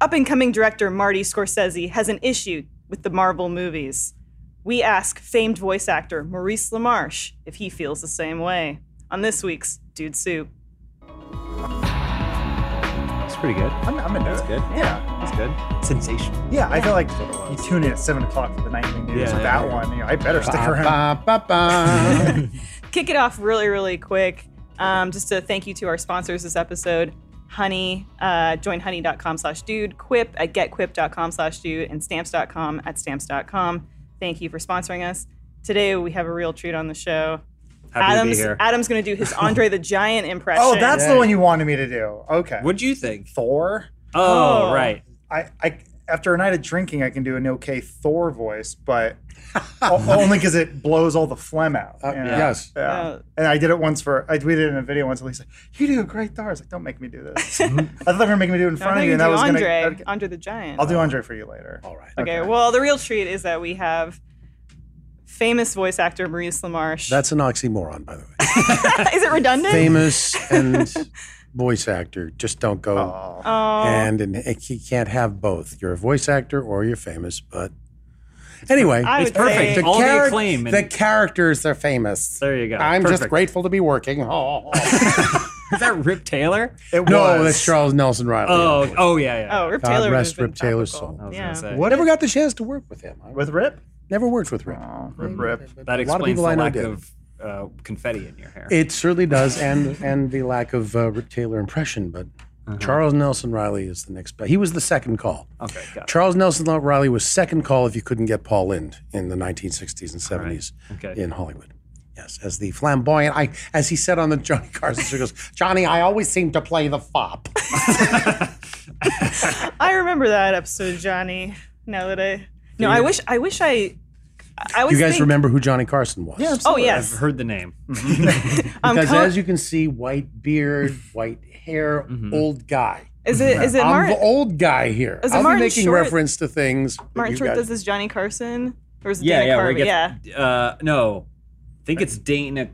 Up and coming director Marty Scorsese has an issue with the Marvel movies. We ask famed voice actor Maurice LaMarche if he feels the same way on this week's Dude Soup. It's pretty good. I'm, I'm into That's it. good. Yeah. it's good. Sensational. Yeah, I feel like you tune in at 7 o'clock for the nightly news Yeah, with yeah, that yeah. one. You know, I better stick around. ba, ba, ba. Kick it off really, really quick. Um, just to thank you to our sponsors this episode. Honey, uh, join honey.com slash dude, quip at getquip.com slash dude, and stamps.com at stamps.com. Thank you for sponsoring us. Today we have a real treat on the show. Happy to Adam's be here. Adam's going to do his Andre the Giant impression. Oh, that's the one you wanted me to do. Okay. What'd you think? Thor? Oh, Oh. right. I, I after a night of drinking, I can do an okay Thor voice, but only because it blows all the phlegm out. Uh, you know? Yes. Yeah. Uh, and I did it once for I tweeted it in a video once. And Lisa, you do a great Thor. I was like, don't make me do this. I thought they were making me do it in I'm front of you, and do that was Andre, gonna. Andre the Giant. I'll do Andre for you later. All right. Okay, Okay. well, the real treat is that we have famous voice actor Maurice LaMarche. That's an oxymoron, by the way. is it redundant? Famous and voice actor just don't go Oh. And, and you can't have both. You're a voice actor or you're famous, but anyway, I It's would perfect. say- All the charac- acclaim and- the characters are famous. There you go. I'm just Perfect. grateful to be working. Oh. Is that Rip Taylor? It no, was. that's Charles Nelson Reilly. Oh, oh yeah, yeah. Oh, Rip God Taylor. rest would've been Rip Taylor's topical. soul. I was Yeah. gonna say. What Never got the chance to work with him. I with Rip. never worked with Rip. Oh, Rip, Rip. That a lot of explains people the I know lack did. of uh, confetti in your hair. It certainly does, and and the lack of uh, Rip Taylor impression. But Uh-huh. Charles Nelson Reilly is the next. He was the second call. okay, got it. Charles Nelson Reilly was second call if you couldn't get Paul Lynde in the 1960s and 70s Okay. in Hollywood. Yes, as the flamboyant, I as he said on the Johnny Carson show, goes, Johnny, I always seem to play the fop. I remember that episode, Johnny. Now that I, no, I wish, I wish I, I was. You guys think, remember who Johnny Carson was? Yeah, Oh yes. I've heard the name. um, Because co- as you can see, white beard, white hair, Mm-hmm. old guy. is it is it I'm Martin? the old guy here. Is it I'll Martin be making Short? reference to things. that Martin you Short guys- does this Johnny Carson, or is it Yeah, Dana yeah. Where Carvey? he yeah. uh, no, I think it's Dana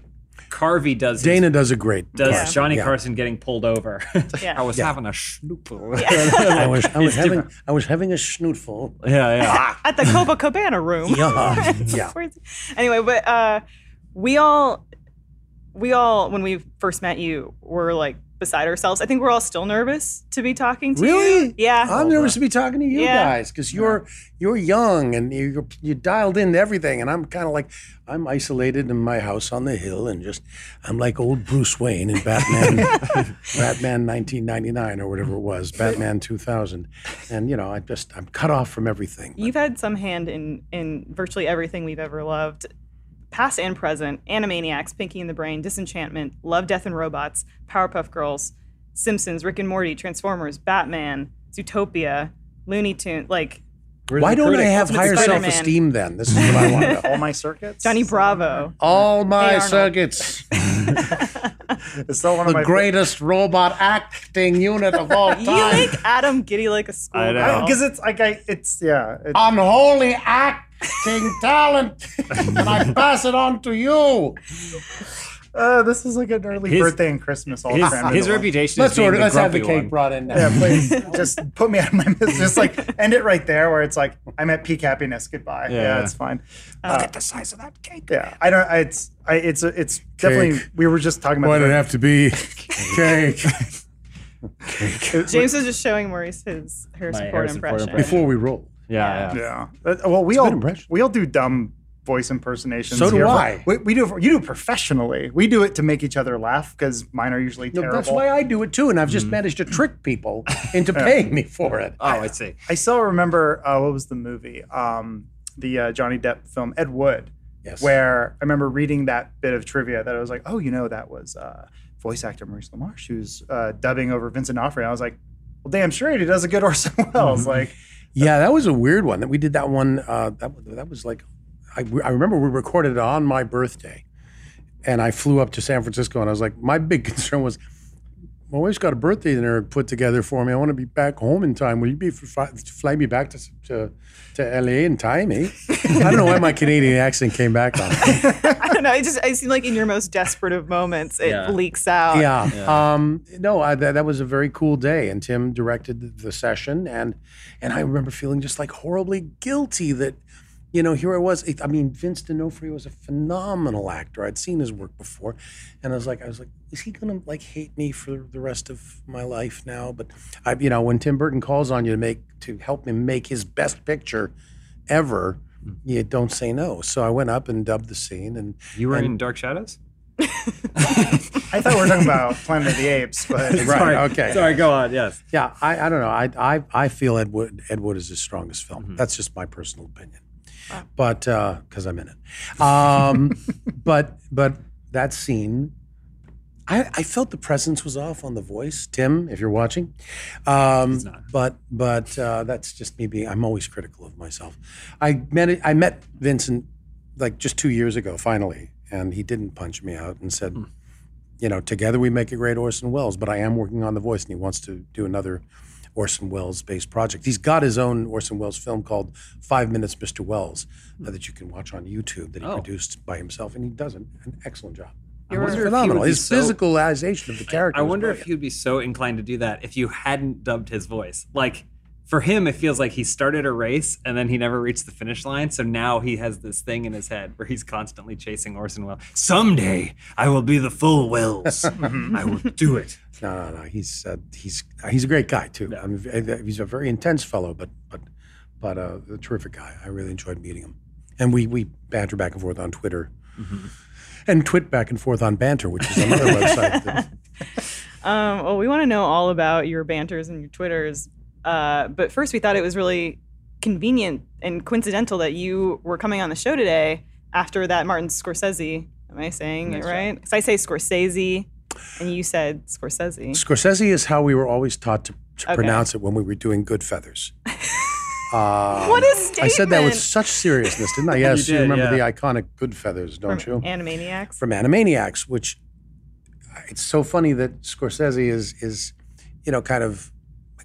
Carvey does his- Dana does a great. does Yeah. Johnny Yeah. Carson getting pulled over. Yeah. I was Yeah. having a schnoopel. I was, I was having, different. I was having a schnootful. yeah, yeah. At the Copacabana room. Yeah, yeah. anyway, but uh, we all, we all, when we first met you, were like beside ourselves. I think we're all still nervous to be talking to you. Really? Yeah. I'm oh, nervous to be talking to you Yeah. guys because you're you're young and you're you dialed into everything, and I'm kind of like I'm isolated in my house on the hill, and just I'm like old Bruce Wayne in Batman, Batman 1999 or whatever it was, Batman 2000, and you know I just I'm cut off from everything. You've had some hand in in virtually everything we've ever loved, past and present. Animaniacs, Pinky and the Brain, Disenchantment, Love, Death and Robots, Powerpuff Girls, Simpsons, Rick and Morty, Transformers, Batman, Zootopia, Looney Tunes, like Why don't I have Ultimate higher self-esteem then? This is what I want to know. All my circuits. Johnny Bravo. All my Arnold. circuits, It's still one of the my greatest robot acting unit of all time. You make Adam giddy like a school. I know. because it's like I. It's yeah. It, unholy acting talent, and I pass it on to you. uh, this is like an early His- birthday and Christmas all His, crammed into his one. reputation Let's is being order. the Let's have the cake one. brought in now. Yeah, please just put me out of my business. Just like end it right there, where it's like I'm at peak happiness. Goodbye. Yeah, Yeah. it's fine. Uh, Uh, the size of that cake. yeah, I don't. I, it's. I, it's. It's definitely. Cake. We were just talking about. Why the- did it have to be cake? it- James is just showing Maurice his Harrison My Ford Harrison Ford impression. impression. Before we roll. Yeah, yeah. Yeah. Uh, well, we a all we all do dumb voice impersonations. So do here. I. We, we do. it- You do it professionally. We do it to make each other laugh because mine are usually No, terrible. that's why I do it too, and I've just managed to trick people into paying me for it. Oh, I see. I still remember uh, what was the movie? Um, the uh, Johnny Depp film Ed Wood, Yes. where I remember reading that bit of trivia that I was like, oh, you know, that was uh, voice actor Maurice LaMarche who's uh, dubbing over Vincent D'Onofrio. I was like, well, damn straight, he does a good Orson Welles. Like, Yeah, that was a weird one. That we did that one. Uh, that that was like, I, I remember we recorded it on my birthday, and I flew up to San Francisco, and I was like, my big concern was my wife's got a birthday dinner put together for me. I want to be back home in time. Will you be fly, fly me back to, to to LA in time, eh? I don't know why my Canadian accent came back on. I don't know. It just I seem like in your most desperate of moments, it Yeah. leaks out. Yeah. Um, no, I, that, that was a very cool day, and Tim directed the, the session, and and I remember feeling just like horribly guilty that, you know, here I was. I mean, Vince D'Onofrio was a phenomenal actor. I'd seen his work before, and I was like, I was like, is he gonna like hate me for the rest of my life now? But I, you know, when Tim Burton calls on you to make to help him make his best picture ever. Hmm. You don't say no. So I went up and dubbed the scene, and You were And- in Dark Shadows? I thought we were talking about Planet of the Apes, but Right, Sorry. okay. Sorry, go on. Yes. Yeah, I, I don't know. I, I I feel Ed Wood Ed Wood is his strongest film. Mm-hmm. That's just my personal opinion. But uh, because I'm in it, um, but but that scene, I, I felt the presence was off on the voice. Tim, if you're watching, um, He's not. but but uh, that's just me being. I'm always critical of myself. I met I met Vincent like just two years ago, finally, and he didn't punch me out and said, you know, together we make a great Orson Welles. But I am working on the voice, and he wants to do another Orson Welles based project. He's got his own Orson Welles film called Five Minutes, Mr. Welles, uh, that you can watch on YouTube that he Oh. produced by himself, and he does an, an excellent job. I You're wonder if Phenomenal. His so- physicalization of the character. I wonder if he would be so inclined to do that if you hadn't dubbed his voice. Like for him, it feels like he started a race and then he never reached the finish line. So now he has this thing in his head where he's constantly chasing Orson Welles. Someday I will be the full Welles. I will do it. No, no, no. He's uh, he's uh, he's a great guy too. Yeah. I mean, he's a very intense fellow, but but but uh, a terrific guy. I really enjoyed meeting him, and we we banter back and forth on Twitter, and twit back and forth on Banter, which is another website. That, Um, well, we want to know all about your banters and your Twitters. Uh, but first, we thought it was really convenient and coincidental that you were coming on the show today after that Martin Scorsese. Am I saying Nice it right? Because I say Scorsese, and you said Scorsese. Scorsese is how we were always taught to, to Okay. pronounce it when we were doing Good Feathers. Um, What a statement! I said that with such seriousness, didn't I? Yes, you, did, remember yeah. the iconic Good Feathers, don't From you? Animaniacs. from Animaniacs, which it's so funny that Scorsese is is you know kind of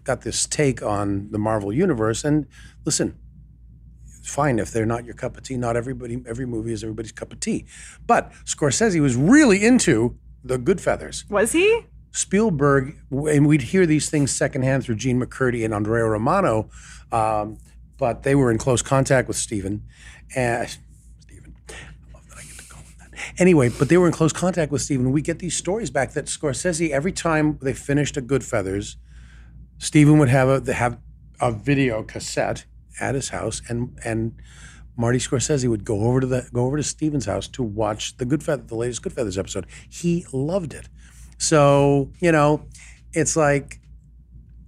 got this take on the Marvel universe. And listen, it's fine if they're not your cup of tea. Not everybody, every movie is everybody's cup of tea. But Scorsese was really into the Good Feathers. Was he? Spielberg, and we'd hear these things secondhand through Jean MacCurdy and Andrea Romano, um, but they were in close contact with Stephen. And Stephen, I love that I get to call him that. Anyway, but they were in close contact with Stephen. We get these stories back that Scorsese, every time they finished a Good Feathers, Stephen would have a have a video cassette at his house, and and Marty Scorsese would go over to the go over to Stephen's house to watch the Good Feather, the latest Good Feathers episode. He loved it. So you know, it's like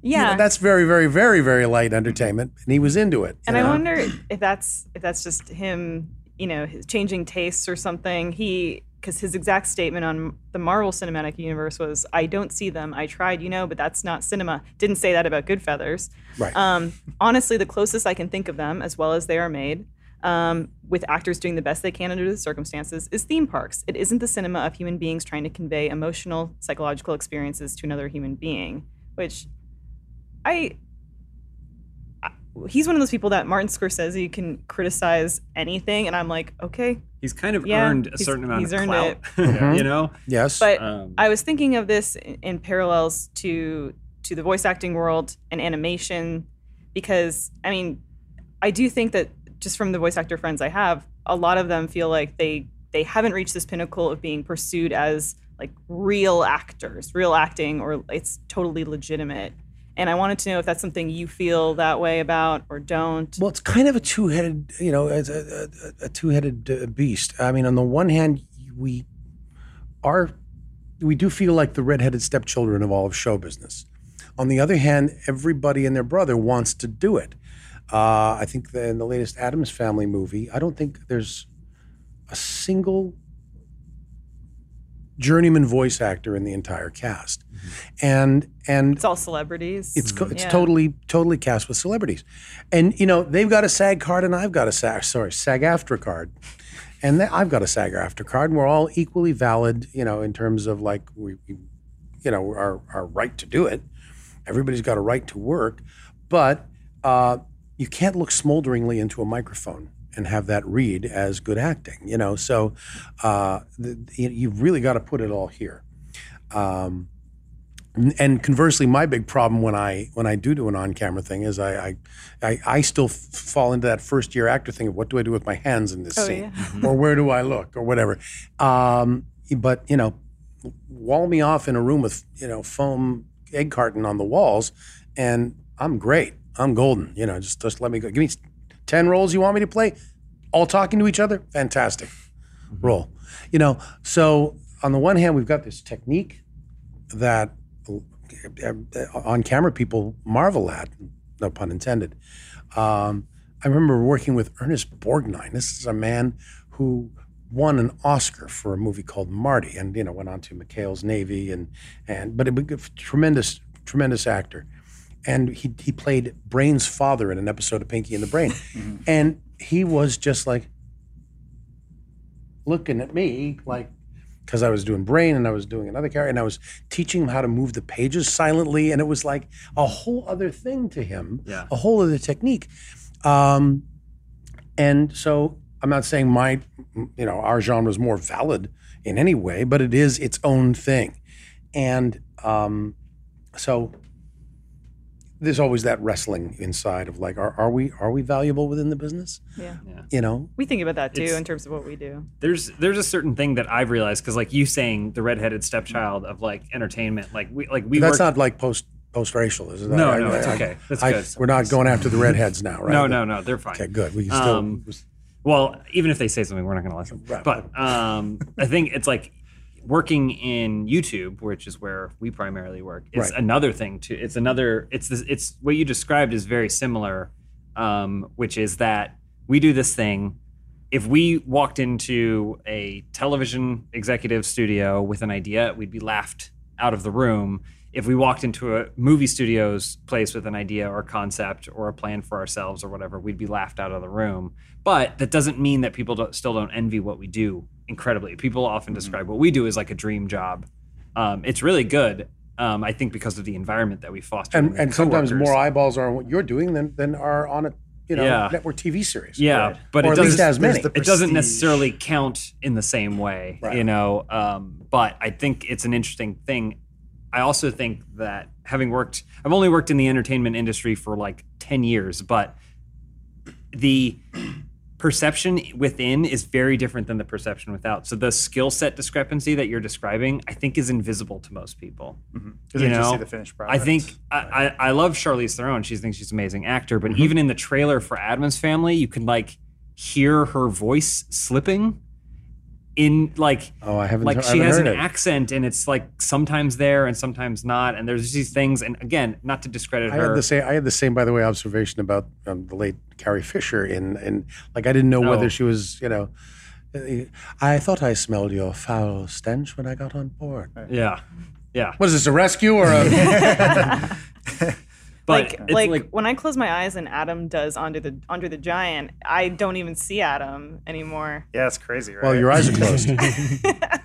you know, Yeah. that's very, very, very, very light entertainment, and he was into it. and I wonder if that's if that's just him, you know, his changing tastes or something. He because his exact statement on the Marvel Cinematic Universe was, "I don't see them. I tried, you know, but that's not cinema." Didn't say that about Good Feathers. Right. Um, honestly, the closest I can think of them, as well as they are made, um, with actors doing the best they can under the circumstances, is theme parks. It isn't the cinema of human beings trying to convey emotional, psychological experiences to another human being, which I. I- He's one of those people that Martin Scorsese can criticize anything, and I'm like, okay. He's kind of Yeah, earned a certain amount he's of earned clout. Mhm. you know? yes, But Um, I was thinking of this in, in parallels to to the voice acting world and animation, because I mean, I do think that just from the voice actor friends I have, a lot of them feel like they they haven't reached this pinnacle of being pursued as like real actors, real acting, or it's totally legitimate. And I wanted to know if that's something you feel that way about or don't. Well, it's kind of a two-headed, you know, a, a, a two-headed uh, beast. I mean, on the one hand, we are, we do feel like the redheaded stepchildren of all of show business. On the other hand, everybody and their brother wants to do it. Uh, I think that in the latest Addams Family movie, I don't think there's a single journeyman voice actor in the entire cast, and and it's all celebrities. it's co- it's Yeah. totally totally cast with celebrities, and you know they've got a SAG card and I've got a SAG sorry SAG-AFTRA card, and th- I've got a SAG-AFTRA card, and we're all equally valid. You know in terms of like we, we you know, our, our right to do it. Everybody's got a right to work, but uh, you can't look smolderingly into a microphone and have that read as good acting. You know, so uh, the, you- you've really got to put it all here. Um, and- and conversely, my big problem when I when I do do an on camera thing is I I, I, I still f- fall into that first year actor thing of what do I do with my hands in this Oh, scene, or where do I look, or whatever. Um, but you know, wall me off in a room with you know foam egg carton on the walls, and I'm great. I'm golden. You know, just just let me go. Give me ten roles you want me to play, all talking to each other. Fantastic, roll. You know, so on the one hand, we've got this technique that uh, on camera people marvel at, no pun intended. Um, I remember working with Ernest Borgnine. This is a man who won an Oscar for a movie called Marty, and you know went on to McHale's Navy, and and but a tremendous tremendous actor, and he he played Brain's father in an episode of Pinky and the Brain, and he was just like looking at me like because I was doing brain and I was doing another character and I was teaching him how to move the pages silently and it was like a whole other thing to him, Yeah. a whole other technique. Um, and so I'm not saying my, you know, our genre is more valid in any way, but it is its own thing. And um, so there's always that wrestling inside of like, are, are we are we valuable within the business? Yeah. You know, We think about that too It's- in terms of what we do. there's there's a certain thing that I've realized because like you saying the redheaded stepchild of like entertainment, like we like we that's work, not like post post racial, is it? No, I- no, I- it's I- okay. That's I- good. We're not going after the redheads now, right? no no no they're fine. Okay, good. We can still. Um, Well, even if they say something, we're not going to listen. Right. But um, I think it's like working in YouTube, which is where we primarily work, is Right. another thing too. It's another. It's this. It's what you described is very similar, um, which is that we do this thing. If we walked into a television executive studio with an idea, we'd be laughed out of the room. If we walked into a movie studio's place with an idea or concept or a plan for ourselves or whatever, we'd be laughed out of the room. But that doesn't mean that people don't, still don't envy what we do incredibly. People often describe what we do as like a dream job. Um, it's really good. Um, I think because of the environment that we foster. and and sometimes more eyeballs are on what you're doing than than are on a you know Yeah. network TV series. Yeah, Right. but or it at doesn't. as many. it doesn't necessarily count in the same way, Right. you know. Um, but I think it's an interesting thing. I also think that having worked, I've only worked in the entertainment industry for like ten years, but the perception within is very different than the perception without. So the skill set discrepancy that you're describing, I think, is invisible to most people. because You know, see the finished I think I, I, I love Charlize Theron. She thinks she's an amazing actor, but Mm-hmm. even in the trailer for Addams Family, you can like hear her voice slipping in like Oh, I haven't. like I she haven't has an it. accent and it's like sometimes there and sometimes not and there's these things and again not to discredit I her had the same. I had the same, by the way, observation about um, the late Carrie Fisher. In in like, I didn't know Oh. whether she was, you know. uh, I thought I smelled your foul stench when I got on board. yeah yeah Was this, a rescue or a? but like, it's like like when I close my eyes and Adam does under the under the Giant, I don't even see Adam anymore. yeah, it's crazy, right? well, your eyes are closed.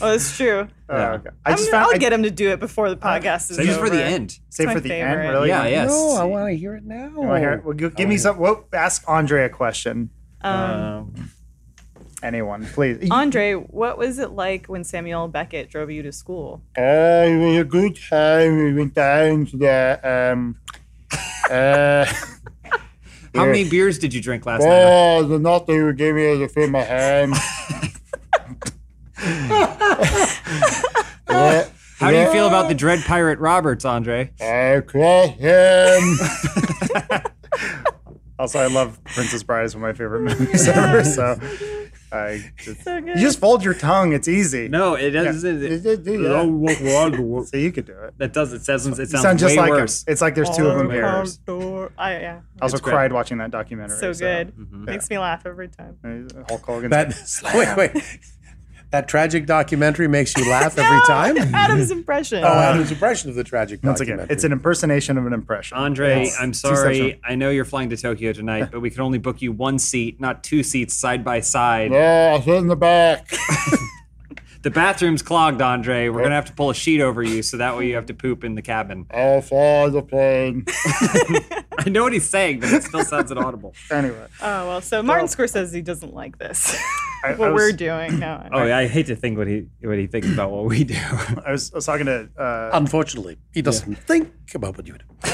Oh, that's true. Oh, okay. I I just found I'll I- get him to do it before the podcast is save it over. for the end Save for the favorite. end, really. yeah yes No, I want to hear it now. You wanna hear it? Well, go- give me some. Well, ask Andre a question. Um, Um, Anyone, please. Andre, what was it like when Samuel Beckett drove you to school? Uh, it was a good time. We went down to the um. Uh, how many beers did you drink last night oh, the nut they would give me to fill my hand. yeah, how do you feel about the dread pirate roberts andre I crush him. also, I love Princess Bride. is one of my favorite movies ever. So, I just, So you just fold your tongue. It's easy. no it doesn't it, Yeah. So you could do it. that does it says it You sounds sound just way like him. worse It's like there's two of them here. I, yeah, I also It's great. cried watching that documentary. so good. Mhm. Makes me laugh every time. Hulk Hogan. That wait, wait. That tragic documentary makes you laugh every time. Adam's impression. Oh, Adam's impression of the tragic Once documentary. again, it's an impersonation of an impression. Andre, It's I'm two-sectional. sorry. I know you're flying to Tokyo tonight, but we can only book you one seat, not two seats side by side. Yeah, I sit in the back. The bathroom's clogged, Andre. We're gonna oh. have to pull a sheet over you so that way you have to poop in the cabin. I'll fly the plane. I know what he's saying, but it still sounds inaudible. anyway, Oh well, so Martin Scorsese doesn't like this. I, what I was, we're doing. No. Oh yeah, I hate to think what he what he thinks about what we do. I was, I was talking to uh, Unfortunately, he doesn't think about what you do.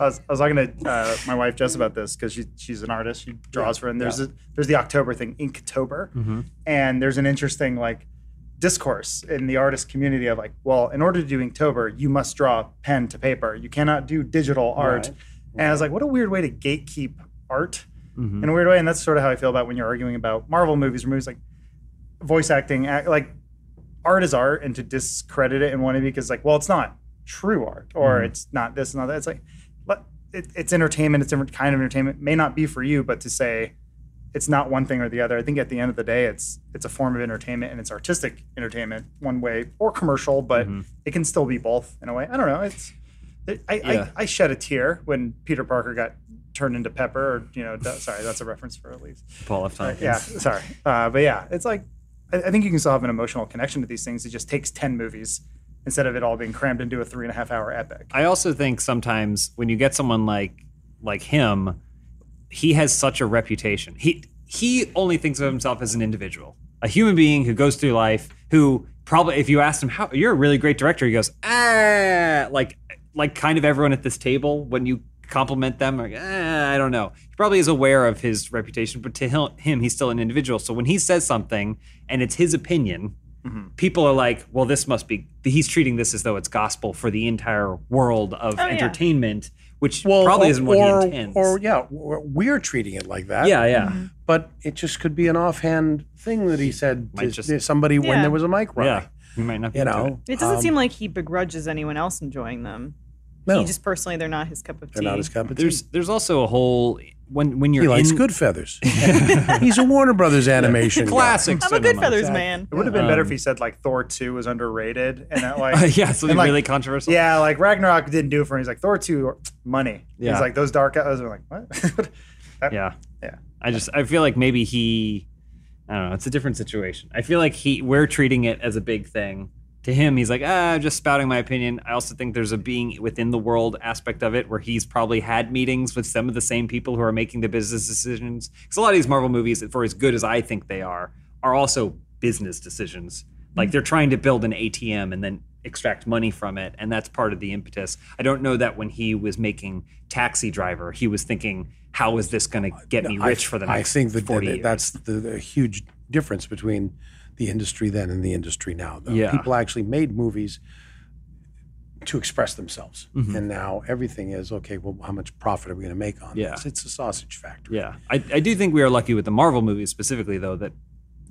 I was, I was talking to uh, my wife Jess about this because she, she's an artist. She draws for, and there's a, there's the October thing, Inktober, Mm-hmm. and there's an interesting like discourse in the artist community of like, well, in order to do Inktober, you must draw pen to paper. You cannot do digital art. Right. And I was like, what a weird way to gatekeep art Mhm. in a weird way. And that's sort of how I feel about when you're arguing about Marvel movies or movies like voice acting, act, like art is art, and to discredit it in one way because like, well, it's not true art or it's not this and not that. It's like, it, it's entertainment. It's a different kind of entertainment. May not be for you, but to say it's not one thing or the other. I think at the end of the day, it's it's a form of entertainment and it's artistic entertainment one way or commercial, but Mm-hmm. it can still be both in a way. I don't know. It's I, Yeah. I, I shed a tear when Peter Parker got turned into Pepper, or you know, sorry, that's a reference for Elyse. Paul F. Uh, yeah, sorry, uh, but yeah, it's like I, I think you can still have an emotional connection to these things. It just takes ten movies instead of it all being crammed into a three and a half hour epic. I also think sometimes when you get someone like like him, he has such a reputation. He he only thinks of himself as an individual, a human being who goes through life. Who probably, if you asked him how you're a really great director, he goes ah, like like kind of everyone at this table when you compliment them, like ah, I don't know. He probably is aware of his reputation, but to him, him, he's still an individual. So when he says something and it's his opinion, people are like, well, this must be, he's treating this as though it's gospel for the entire world of Oh, yeah. entertainment, which Well, probably or, isn't what or, he intends. Or yeah, we're we're treating it like that. yeah, yeah. But it just could be an offhand thing that he said Might to just- somebody when there was a mic running. Yeah. He might not be You know, it. It doesn't Um, seem like he begrudges anyone else enjoying them. No, He just personally, they're not his cup of tea. they're not his cup of tea. There's there's also a whole when when you're He likes in good feathers. He's a Warner Brothers animation classic I'm a cinema. Goodfellas man. It would have been better if Um, he said like Thor two was underrated and that like yeah, something and, like, really controversial. Yeah, like Ragnarok didn't do it for him. He's like Thor two money. Yeah. He's like those dark eyes are like what? That- yeah Yeah. i just i feel like maybe he i don't know it's a different situation i feel like he we're treating it as a big thing to him he's like ah I'm just spouting my opinion. I also think there's a being within the world aspect of it where he's probably had meetings with some of the same people who are making the business decisions. Because a lot of these marvel movies for as good as i think they are are also business decisions. Like they're trying to build an atm and then extract money from it and that's part of the impetus. I don't know that when he was making taxi driver he was thinking how is this going to get me rich I, for the I next think that, 40 that years? that's the, the huge difference between the industry then and the industry now. Though. Yeah. People actually made movies to express themselves, Mm-hmm. and now everything is okay. Well, how much profit are we going to make on Yeah. this? It's a sausage factory. Yeah, I, I do think we are lucky with the Marvel movies specifically, though, that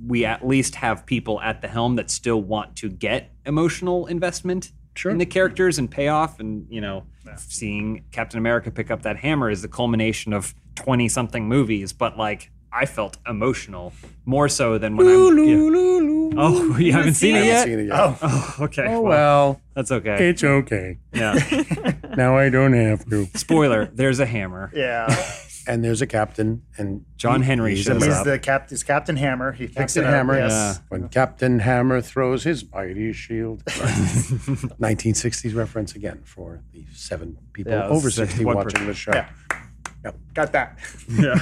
we at least have people at the helm that still want to get emotional investment Sure. in the characters and payoff. And you know, seeing Captain America pick up that hammer is the culmination of twenty something movies. But like, I felt emotional more so than when I'm. yeah. Oh, you haven't seen I it haven't yet? seen it yet. Oh, Oh, okay. Oh, well, well, that's okay. it's okay. Yeah. Now I don't have to. Spoiler: There's a hammer. yeah. And there's a captain, and John Henry he's shows a He's up. the cap. He's Captain Hammer. He picks Captain it up. Hammer. Yes. When Captain Hammer throws his mighty shield. 1960s reference again for the seven people Yeah, over uh, 60 watching the show. Yeah. Got that. Yeah.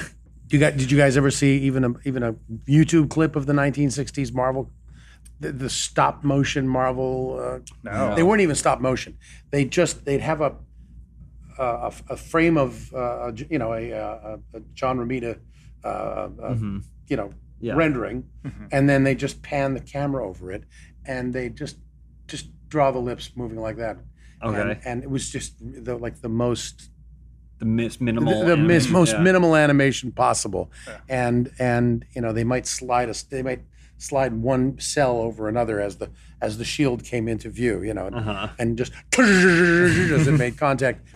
You got? Did you guys ever see even a even a YouTube clip of the 1960s Marvel, the, the stop motion Marvel? Uh, No. They weren't even stop motion. They just they'd have a a, a frame of uh, you know a, a, a John Romita, uh, uh, you know Yeah. rendering, and then they just pan the camera over it, and they just just draw the lips moving like that. Okay. And, and it was just the like the most The mis- minimal. the mis- animation, most yeah. minimal animation possible, and and you know they might slide us they might slide one cell over another as the as the shield came into view, you know, Uh-huh. and just as it made contact,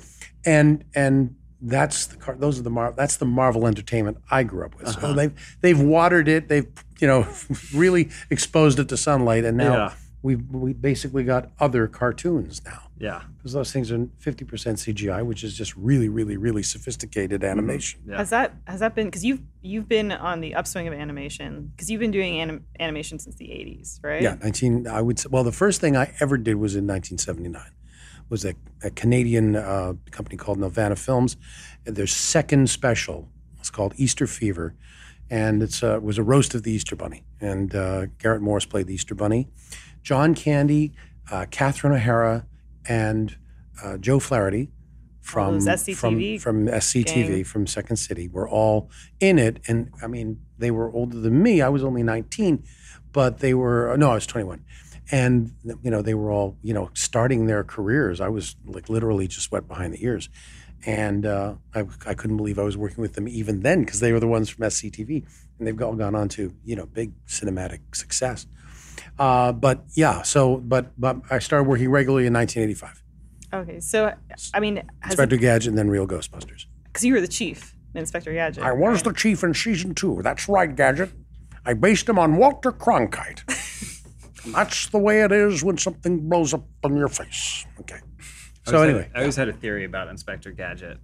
and and that's the car, those are the Mar- that's the Marvel entertainment I grew up with. Uh-huh. So they've they've watered it, they've you know really exposed it to sunlight, and now Yeah. We we basically got other cartoons now Yeah. because those things are 50% CGI, which is just really, really, really sophisticated animation. Yeah. Has that has that been because you've you've been on the upswing of animation because you've been doing anim, animation since the 80s, right? Yeah, 19. I would say. Well, the first thing I ever did was in 1979. Was a, a Canadian uh, company called Nelvana Films. Their second special was called Easter Fever, and it's uh, was a roast of the Easter Bunny. And uh, Garrett Morris played the Easter Bunny. John Candy, uh, Catherine O'Hara, and uh, Joe Flaherty from SCTV from, from SCTV gang. from Second City were all in it. And I mean, they were older than me. I was only 19, but they were no, I was 21. And you know, they were all you know starting their careers. I was like literally just wet behind the ears, and uh, I, I couldn't believe I was working with them even then because they were the ones from SCTV, and they've all gone on to you know big cinematic success. Uh, but yeah, so but but I started working regularly in 1985. Okay, so I mean, has Inspector Gadget and then Real Ghostbusters. because you were the chief, Inspector Gadget. I was right? the chief in season two. That's right, Gadget. I based him on Walter Cronkite. And That's the way it is when something blows up in your face. Okay. I So always had- anyway, I always had a theory about Inspector Gadget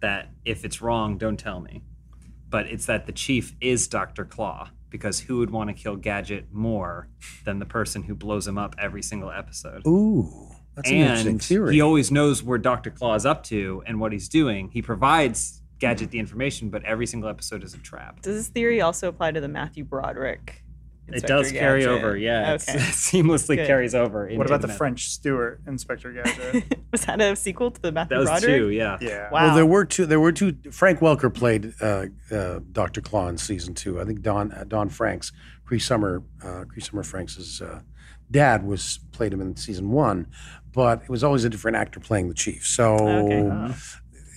that if it's wrong, don't tell me. But it's that the chief is Dr. Claw because who would want to kill Gadget more than the person who blows him up every single episode? ooh, that's an interesting and theory. he always knows where Dr. Claw is up to and what he's doing. He provides Gadget the information, but every single episode is a trap. Does this theory also apply to the Matthew Broderick? It Inspector does carry over, yeah. Okay. It seamlessly Good. carries over. What about the myth. French Stewart Inspector Gadget? Was that a sequel to the Matthew That was Broderick? two, yeah. yeah. Wow. Well, there were two. There were two. Frank Welker played uh, uh, Dr. Claw in season two. I think Don uh, Don Francks, Cree Summer, uh, Cree Summer Francks' uh, dad was played him in season one, but it was always a different actor playing the chief. So Okay.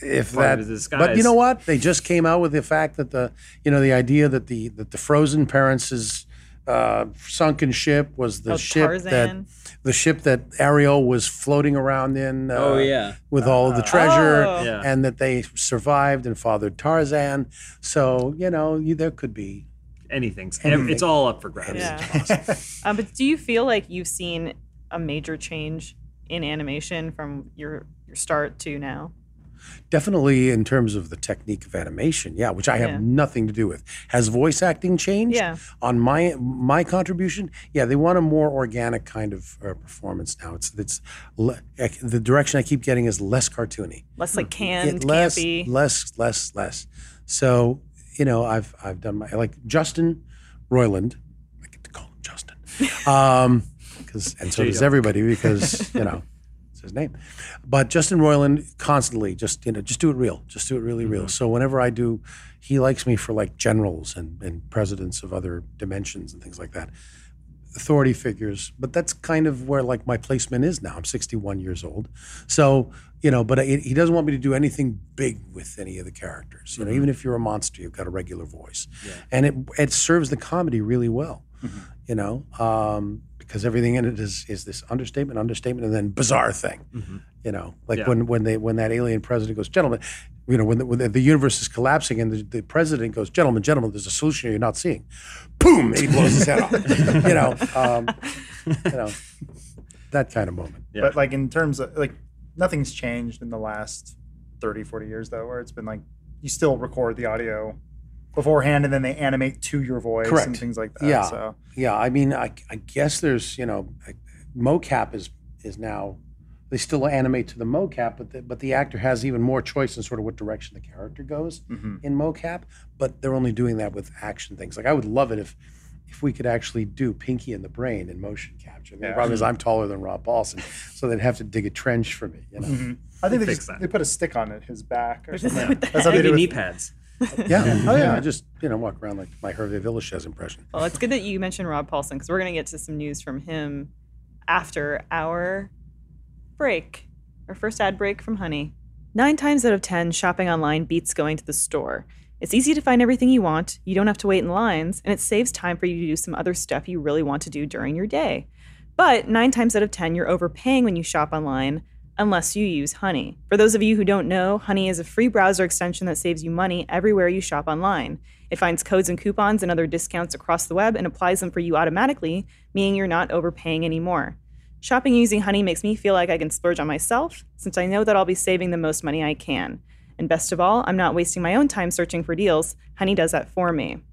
if Part that, but you know what? They just came out with the fact that the you know the idea that the that the frozen parents' uh, sunken ship was the Oh, ship Tarzan. that the ship that Ariel was floating around in. Uh, Oh, yeah. with all of the treasure, Oh. Yeah. and that they survived and fathered Tarzan. So you know, you, there could be. Anything's, Anything. It's all up for grabs. Yeah. um, but do you feel like you've seen a major change in animation from your your start to now? Definitely in terms of the technique of animation, yeah, which I have Yeah. nothing to do with. Has voice acting changed? Yeah. On my my contribution, yeah, they want a more organic kind of uh, performance now. It's it's le- the direction I keep getting is less cartoony. Less like It- canned, less, campy. less, less, less. So you know, I've I've done my like Justin Roiland. I get to call him Justin, um, because and so does everybody because you know it's his name. But Justin Roiland constantly just you know just do it real, just do it really real. Mm-hmm. So whenever I do, he likes me for like generals and and presidents of other dimensions and things like that. Authority figures but that's kind of where like my placement is now. I'm 61 years old. So you know but it, he doesn't want me to do anything big with any of the characters. You know mm-hmm. even if you're a monster you've got a regular voice. And it it serves the comedy really well mm-hmm. You know um, because everything in it is is this understatement understatement and then bizarre thing you know like Yeah. when when they when that alien president goes gentlemen you know when the, when the, the universe is collapsing and the, the president goes gentlemen gentlemen there's a solution you're not seeing boom he blows his head off you know um, you know that kind of moment Yeah. But like in terms of like nothing's changed in the last 30, 40 years though, where it's been like you still record the audio beforehand and then they animate to your voice Correct. and things like that. Yeah. So Yeah, I mean, I, I guess there's you know, like, mocap is is now they still animate to the mocap, but the, but the actor has even more choice in sort of what direction the character goes in mocap. But they're only doing that with action things. Like I would love it if if we could actually do Pinky and the Brain in motion capture. The Yeah. problem is I'm taller than Rob Paulsen, so they'd have to dig a trench for me. You know. Mm-hmm. I think they just they put a stick on it, his back or something. That's how they Maybe do knee pads. Yeah. Oh, yeah. I just you know walk around like my Hervé Villechaize impression. Well, it's good that you mentioned Rob Paulsen because we're going to get to some news from him after our break, our first ad break from Honey. Nine times out of 10, shopping online beats going to the store. It's easy to find everything you want, you don't have to wait in lines, and it saves time for you to do some other stuff you really want to do during your day. But nine times out of 10, you're overpaying when you shop online unless you use Honey. For those of you who don't know, Honey is a free browser extension that saves you money everywhere you shop online. It finds codes and coupons and other discounts across the web and applies them for you automatically, meaning you're not overpaying anymore. Shopping using Honey makes me feel like I can splurge on myself, since I know that I'll be saving the most money I can. And best of all, I'm not wasting my own time searching for deals. Honey does that for me.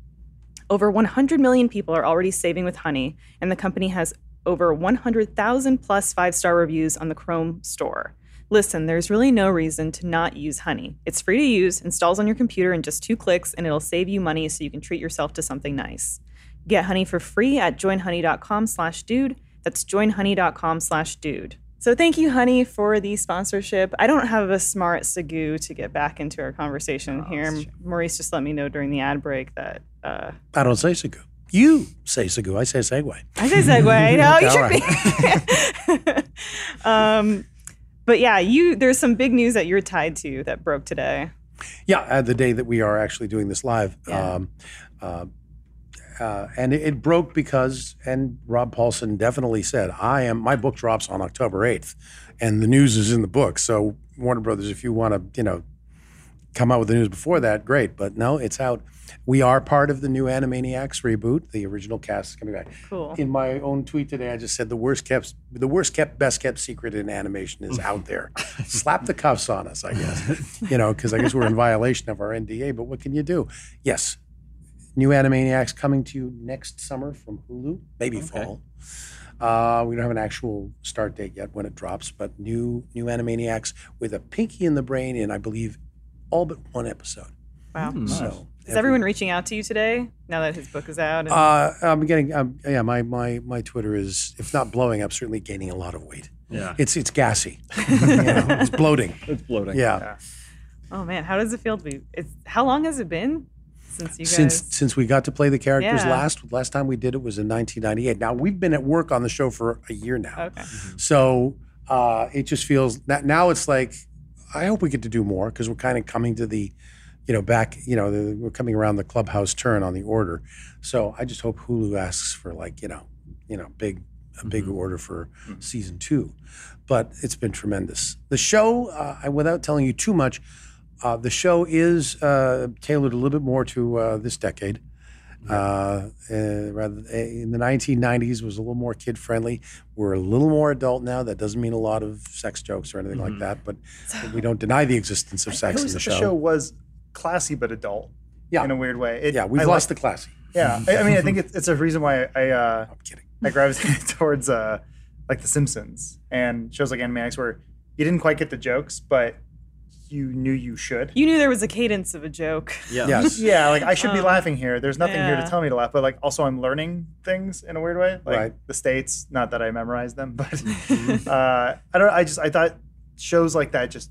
Over 100 million people are already saving with Honey, and the company has over 100,000 plus five star reviews on the Chrome store. Listen, there's really no reason to not use Honey. It's free to use, installs on your computer in just two clicks, and it'll save you money so you can treat yourself to something nice. Get Honey for free at joinhoney.com slash dude. That's joinhoney.com slash dude. So thank you, Honey, for the sponsorship. I don't have a smart Sagoo to get back into our conversation here. Maurice just let me know during the ad break that uh, I don't say Segoo. You say Segoo. I say Segway. I say segue. No, you should be. um, but yeah, you there's some big news that you're tied to that broke today. Yeah, uh, the day that we are actually doing this live. Yeah. Um, uh, uh, and it, it broke because, and Rob Paulsen definitely said, I am, my book drops on October 8th, and the news is in the book. So, Warner Brothers, if you want to, you know, come out with the news before that, great. But no, it's out. We are part of the new Animaniacs reboot. The original cast is coming back. Cool. In my own tweet today, I just said the worst kept, the worst kept, best kept secret in animation is out there. Slap the cuffs on us, I guess. You know, because I guess we're in violation of our NDA. But what can you do? Yes, new Animaniacs coming to you next summer from Hulu, maybe fall. Uh, we don't have an actual start date yet when it drops, but new new Animaniacs with a Pinky in the Brain in, I believe, all but one episode. Wow. So Is everyone reaching out to you today now that his book is out? And, Uh, I'm getting, um, yeah, my, my my Twitter is, if not blowing up, certainly gaining a lot of weight. Yeah. It's it's gassy, you know, it's bloating. It's bloating. Yeah. oh man, how does it feel to be? It's, how long has it been since you guys? Since since we got to play the characters Yeah. last last time we did it was in 1998. Now we've been at work on the show for a year now, okay. so uh, it just feels that now it's like I hope we get to do more because we're kind of coming to the, you know, back you know the, we're coming around the clubhouse turn on the order. So I just hope Hulu asks for like you know you know big a big order for season two, but it's been tremendous. The show, uh, without telling you too much, uh, the show is uh, tailored a little bit more to uh, this decade. Uh, uh, rather in the 1990s was a little more kid friendly. We're a little more adult now. That doesn't mean a lot of sex jokes or anything like that, but we don't deny the existence of I sex in always the show. the show was classy but adult. Yeah. In a weird way. It- yeah, we've I lost like- the classy. Yeah. I, I mean, I think it's, it's a reason why I uh, I'm kidding. I gravitated towards uh, like The Simpsons and shows like Animaniacs where you didn't quite get the jokes, but you knew you should. You knew there was a cadence of a joke. Yeah. Yes. Yeah, like I should be Um, laughing here. There's nothing here to tell me to laugh, but like also I'm learning things in a weird way. Like Right. the states, not that I memorized them, but uh, I don't. I just I thought shows like that just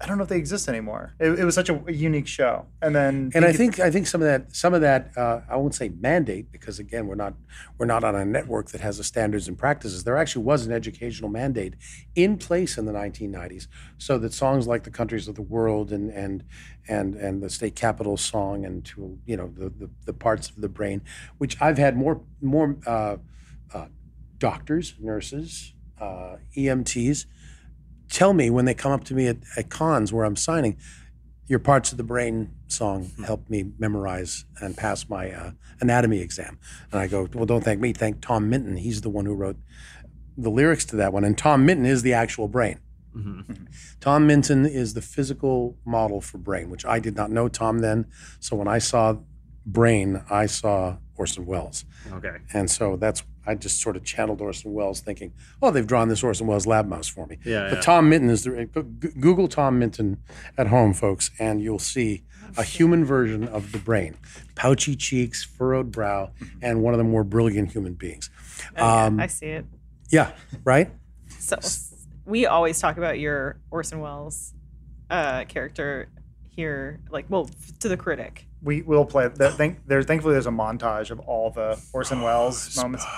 I don't know if they exist anymore. It, it was such a, a unique show, and then And I think I think some of that some of that uh, I won't say mandate because again we're not we're not on a network that has the standards and practices. There actually was an educational mandate in place in the 1990s, so that songs like "The Countries of the World" and and and and the state capital song and to you know the the, the parts of the brain, which I've had more more uh, uh, doctors, nurses, uh, EMTs tell me when they come up to me at, at cons where I'm signing your parts of the brain song helped me memorize and pass my uh, anatomy exam. And I go, well, don't thank me, thank Tom Minton. He's the one who wrote the lyrics to that one. And Tom Minton is the actual brain. Tom Minton is the physical model for brain, which I did not know Tom then. So when I saw brain, I saw Orson Welles. Okay. And so that's I just sort of channeled Orson Welles, thinking, "Oh, they've drawn this Orson Welles lab mouse for me." Yeah, But yeah. Tom Minton is the go- go- Google Tom Minton at home, folks, and you'll see a human version of the brain: pouchy cheeks, furrowed brow, and one of the more brilliant human beings. Oh, yeah, Um, I see it. Yeah, right. So we always talk about your Orson Welles uh, character here, like, well, to the critic. We will play. The, thank, there, thankfully, there's a montage of all the Orson Welles moments.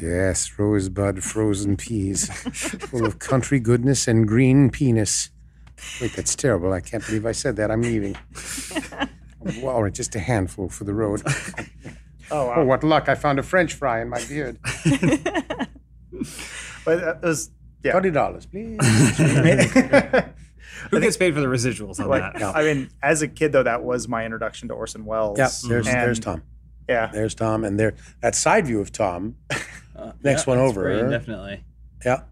Yes, rosebud frozen peas, full of country goodness and green penis. Wait, that's terrible. I can't believe I said that. I'm leaving. Well, all right, just a handful for the road. Oh wow! Oh, what luck! I found a French fry in my beard. But uh, it was yeah. Twenty dollars, please. Who gets paid for the residuals on Like, that? I mean, as a kid though, that was my introduction to Orson Welles. Yeah, there's And- there's Tom. Yeah, There's Tom, and there that side view of Tom. Uh, Next yeah, one over. Brain, definitely. Yeah,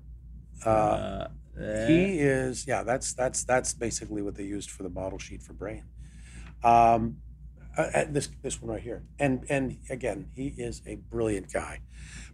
uh, Uh, eh, he is. Yeah, that's that's that's basically what they used for the model sheet for Brain. Um, uh, uh, this this one right here, and and again, he is a brilliant guy,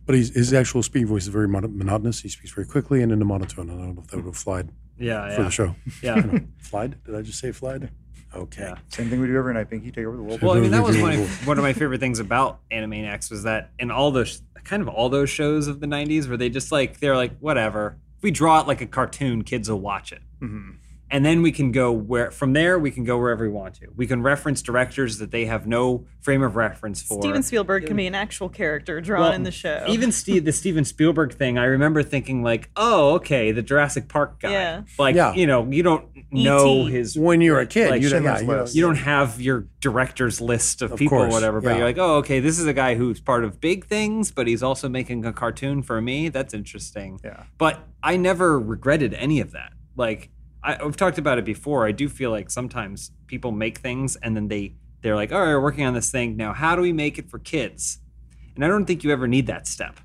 but he's, his actual speaking voice is very mono- monotonous. He speaks very quickly and in a monotone. I don't know if that would have flied yeah, for yeah, the show. yeah. Flied? Did I just say flied? Okay. Yeah. same thing we do every night. Pinky, take over the world. Well, I mean, that was one of, one of my favorite things about Animaniacs was that in all those kind of all those shows of the '90s, where they just like they're like whatever. If we draw it like a cartoon, kids will watch it. Mhm. And then we can go where from there we can go wherever we want to we can reference directors that they have no frame of reference for Steven Spielberg can be an actual character drawn Well, in the show. even Steve, the Steven Spielberg thing, I remember thinking like, oh, okay, the Jurassic Park guy. Yeah. Like, Yeah. you know, you don't know E.T.. his. When you're a kid, Like you, don't, yeah, you, don't- You don't have your director's list of, Of people or whatever, but yeah. you're like, oh, okay, this is a guy who's part of big things, but he's also making a cartoon for me. That's interesting. Yeah. But I never regretted any of that. Like I, I've talked about it before. I do feel like sometimes people make things and then they they're like, all right, we're working on this thing now. How do we make it for kids? And I don't think you ever need that step.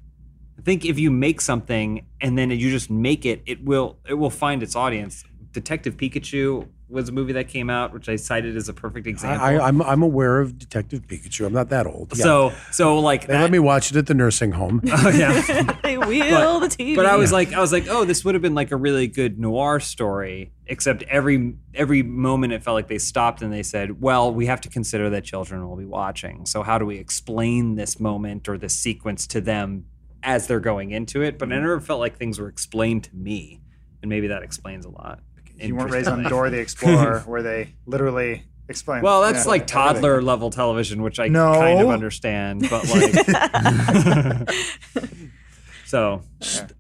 I think if you make something and then you just make it, it will it will find its audience. Detective Pikachu was a movie that came out, which I cited as a perfect example. I, I, I'm I'm aware of Detective Pikachu. I'm not that old. Yeah. So so like they that, let me watch it at the nursing home. Oh, yeah. they wheel the TV. But I was like, I was like, oh, this would have been like a really good noir story. Except every every moment, it felt like they stopped and they said, well, we have to consider that children will be watching. So how do we explain this moment or this sequence to them as they're going into it? But I never felt like things were explained to me, and maybe that explains a lot. You weren't raised on Dora the Explorer, where they literally explain. Well, that's yeah, like everything. toddler level television, which I No. kind of understand, but like, so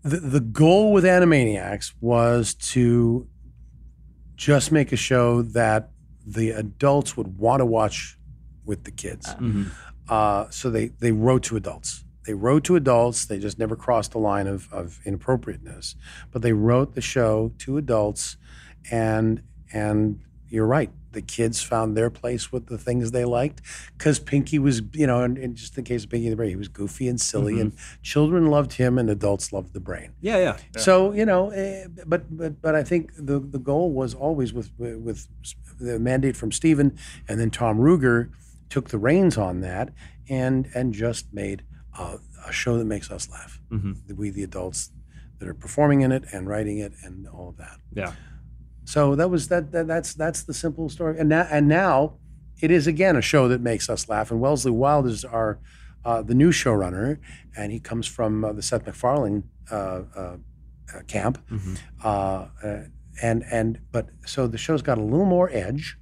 the, the goal with Animaniacs was to just make a show that the adults would want to watch with the kids. mhm. Uh, so they, they wrote to adults. They wrote to adults. They just never crossed the line of, of inappropriateness. But they wrote the show to adults, and and you're right. The kids found their place with the things they liked because Pinky was, you know, and, and just in case of Pinky the Brain, he was goofy and silly, and children loved him, and adults loved the brain. yeah, yeah, So you know, eh, but but but I think the the goal was always with with the mandate from Stephen, and then Tom Ruegger took the reins on that and and just made a, a show that makes us laugh. Mhm. We the adults that are performing in it and writing it and all of that. yeah. So that was that, that that's that's the simple story. And now and now it is again a show that makes us laugh. And Wellesley Wild is our uh, the new showrunner, and he comes from uh, the Seth MacFarlane uh, uh, camp. Mhm. Uh, uh, and and but so the show's got a little more edge.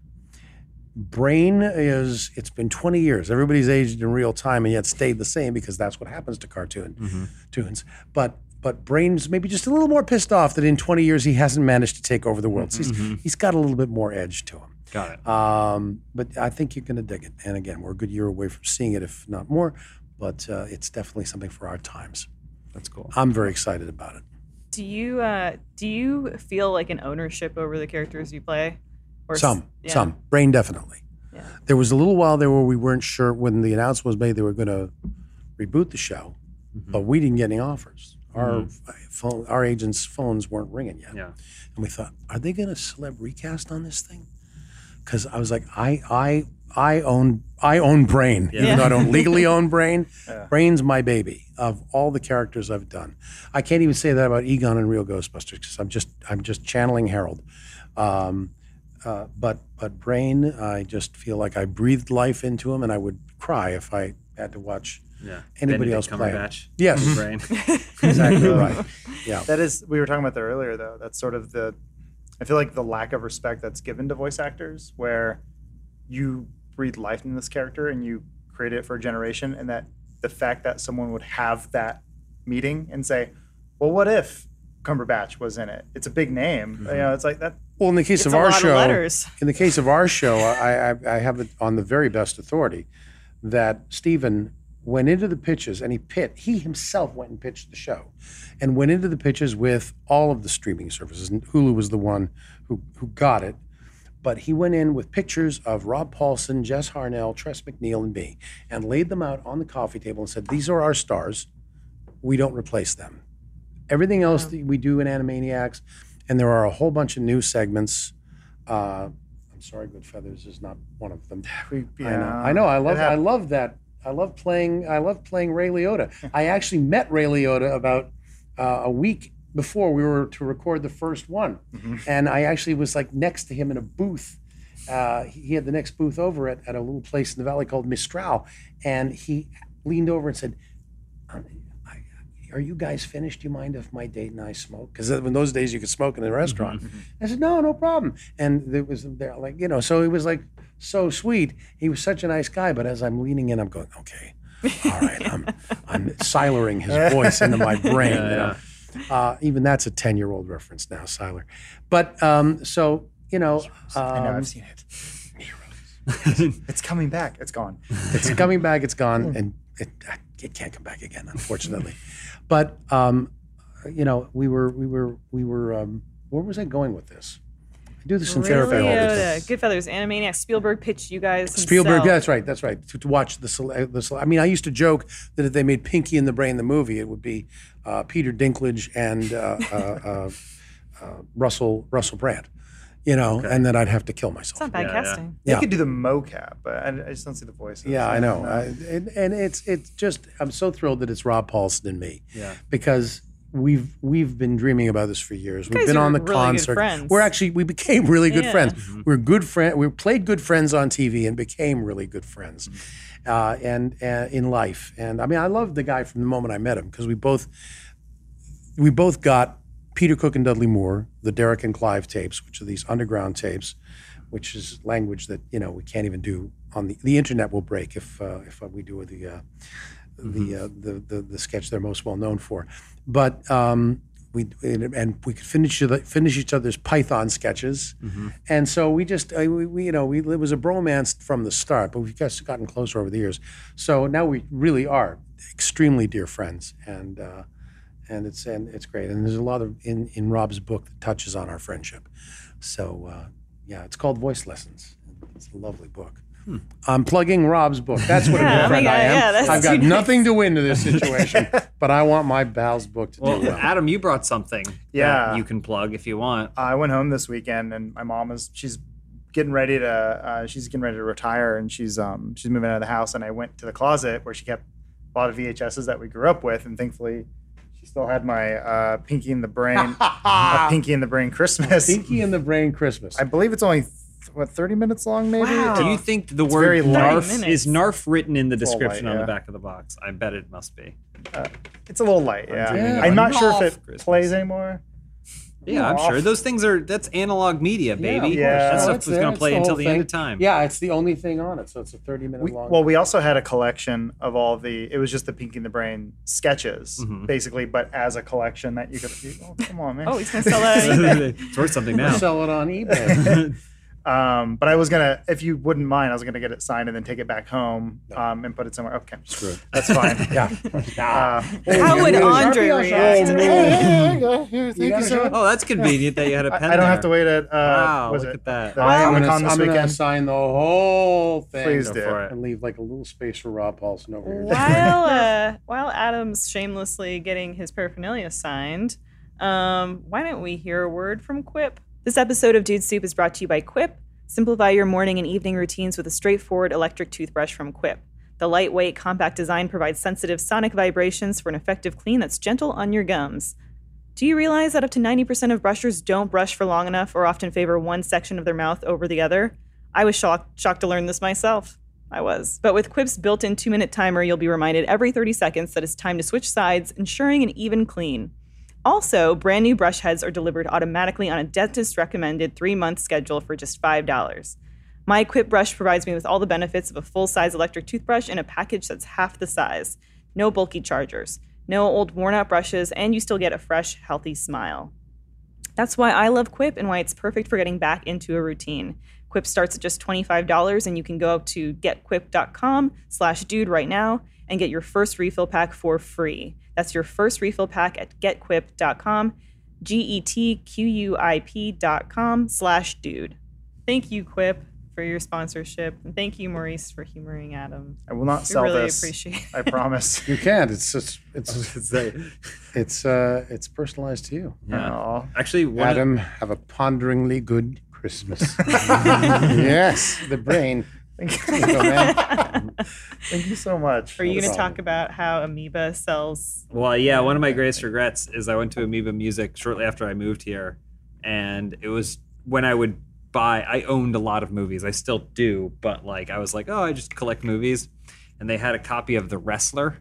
Brain is it's been 20 years. Everybody's aged in real time and yet stayed the same because that's what happens to cartoon Mhm. tunes. But but Brain's maybe just a little more pissed off that in 20 years he hasn't managed to take over the world. So he's, he's got a little bit more edge to him. Got it. Um, but I think you're going to dig it. And again, we're a good year away from seeing it, if not more. But uh, it's definitely something for our times. That's cool. I'm very excited about it. do you uh, do you feel like an ownership over the characters you play? Or s- Some, yeah. some. Brain definitely. Yeah. There was a little while there where we weren't sure when the announcement was made they were going to reboot the show, Mm-hmm. but we didn't get any offers. Our phone, our agents' phones weren't ringing yet. Yeah. and we thought, are they going to celeb recast on this thing? Because I was like, I, I, I own, I own Brain, even Yeah. though I don't legally own Brain. Yeah. Brain's my baby of all the characters I've done. I can't even say that about Egon and Real Ghostbusters because I'm just, I'm just channeling Harold. Um, uh, but, but Brain, I just feel like I breathed life into him, and I would cry if I had to watch Yeah. anybody Benedict else play. Cumberbatch. Yes, mm-hmm. Brain. exactly right. Yeah. That is, we were talking about that earlier, though. That's sort of the, I feel like the lack of respect that's given to voice actors, where you breathe life in this character and you create it for a generation, and that the fact that someone would have that meeting and say, well, what if Cumberbatch was in it? It's a big name. You mm-hmm. know, it's like that. Well, in the case of our show, of in the case of our show, I, I, I have it on the very best authority that Stephen went into the pitches and he pit he himself went and pitched the show and went into the pitches with all of the streaming services and hulu was the one who who got it but he went in with pictures of rob paulsen jess harnell tress macneille and me and laid them out on the coffee table and said these are our stars we don't replace them everything else that we do in animaniacs and there are a whole bunch of new segments uh, i'm sorry goodfeathers is not one of them We, I know. I know. I love. I love that. I love playing. I love playing Ray Liotta. I actually met Ray Liotta about uh, a week before we were to record the first one, and I actually was like next to him in a booth. Uh, he had the next booth over at, at a little place in the valley called Mistral, and he leaned over and said, "Um, I- "Are you guys finished? Do you mind if my date and I smoke? Because in those days you could smoke in a restaurant." I said, "No, no problem." And there was there like you know, so it was like so sweet. He was such a nice guy. But as I'm leaning in, I'm going, "Okay, all right." I'm I'm Sylaring his voice into my brain. you know? uh, even that's a ten year old reference now, Sylar. But um, so you know, I know. um, I've seen it. it's coming back. It's gone. it's coming back. It's gone, and it, it can't come back again, unfortunately. but um, you know, we were we were we were. Um, where was I going with this? I do this in Ray therapy all the time. Goodfellas, Animaniacs, Spielberg pitched you guys. Spielberg, himself. yeah, that's right, that's right. To, to watch the, cele- the cele- I mean, I used to joke that if they made Pinky and the Brain the movie, it would be uh, Peter Dinklage and uh, uh, uh, uh, Russell Russell Brand, you know, and then I'd have to kill myself. It's not bad Yeah, yeah. casting. They could do the mocap, but I, I just don't see the voices. Yeah, I know, I, and, and it's it's just I'm so thrilled that it's Rob Paulsen and me, Yeah. because we've we've been dreaming about this for years. We've been on the really good concert. friends. We're actually we became really good Yeah. friends. Mm-hmm. We're good friend. We played good friends on TV and became really good friends, Mm-hmm. uh, and uh, in life. And I mean, I loved the guy from the moment I met him because we both we both got Peter Cook and Dudley Moore, the Derek and Clive tapes, which are these underground tapes, which is language that you know we can't even do on the the internet will break if uh, if we do the the, uh, the the the sketch they're most well known for, but. Um, we and, we could finish each finish each other's Python sketches, and so we just uh, we, we you know we it was a bromance from the start, but we've just gotten closer over the years. So now we really are extremely dear friends, and uh, and it's and it's great. And there's a lot of in in Rob's book that touches on our friendship. So uh, yeah, it's called Voice Lessons. It's a lovely book. I'm plugging Rob's book. That's what Yeah, a good my friend I God, am. yeah, that's I've got too nice. nothing to win to this situation, but I want my Val's book to Well, do well. Adam, you brought something. Yeah. that you can plug if you want. I went home this weekend, and my mom is she's getting ready to uh, she's getting ready to retire, and she's um she's moving out of the house. And I went to the closet where she kept a lot of VHSs that we grew up with, and thankfully. She still had my uh, Pinky in the Brain, uh, Pinky in the Brain Christmas. Pinky and the Brain Christmas. I believe it's only th- what thirty minutes long, maybe. Wow. Do you think the It's word very. NARF 30 is NARF written in the It's description light, on the back of the box? I bet it must be. It's a little light, yeah. dreaming of I'm a not sure if it Christmas. plays anymore. Yeah, I'm Narf. sure. Those things are that's analog media, baby. Yeah. That Oh, stuff it's was going to play the until whole the end of time. Yeah, it's the only thing on it, so it's a 30 minute We, long. well, we also had a collection of all the. It was just the Pinky and the Brain sketches, Mhm. basically, but as a collection that you could. You, oh, come on, man. Oh, he's gonna sell it. it's worth something now. sell it on eBay. Um, but I was gonna, if you wouldn't mind, I was gonna get it signed and then take it back home um, and put it somewhere. Okay, Screw it. that's fine. Yeah. Uh, How would Andre Sharpie on react? Sharpie. Thank You you so much. Oh, that's convenient that you had a pen. I, I don't have to wait at. Uh, Wow, was look it at that. the I'm gonna, Con this I'm gonna sign the whole thing. Please do. for it. And leave like a little space for Rob Paulsen over here. while uh, while Adam's shamelessly getting his paraphernalia signed, um, why don't we hear a word from Quip? This episode of Dude Soup is brought to you by Quip. Simplify your morning and evening routines with a straightforward electric toothbrush from Quip. The lightweight, compact design provides sensitive sonic vibrations for an effective clean that's gentle on your gums. Do you realize that up to 90% of brushers don't brush for long enough or often favor one section of their mouth over the other? I was shocked, shocked to learn this myself. I was. But with Quip's built in two minute timer, you'll be reminded every 30 seconds that it's time to switch sides, ensuring an even clean. Also, brand new brush heads are delivered automatically on a dentist recommended three month schedule for just $5. My Quip brush provides me with all the benefits of a full size electric toothbrush in a package that's half the size. No bulky chargers, no old worn out brushes, and you still get a fresh, healthy smile. That's why I love Quip and why it's perfect for getting back into a routine. Quip starts at just $25 and you can go to getquip.com slash dude right now and get your first refill pack for free. That's your first refill pack at getquip.com, G-E-T-Q-U-I-P dot com slash dude. Thank you, Quip, for your sponsorship. And thank you, Maurice, for humoring Adam. I will not We sell really this. appreciate it. I promise. You can't. It's just, it's it's uh it's personalized to you. Yeah. Aw. Actually, one of- Adam, have a ponderingly good Christmas. yes, the brain. There you man. Thank you so much. Are you going to talk about how Amoeba sells? Well, yeah, one of my greatest regrets is I went to Amoeba Music shortly after I moved here, and it was when I would buy. I owned a lot of movies. I still do, but like I was like, oh, I just collect movies, and they had a copy of The Wrestler,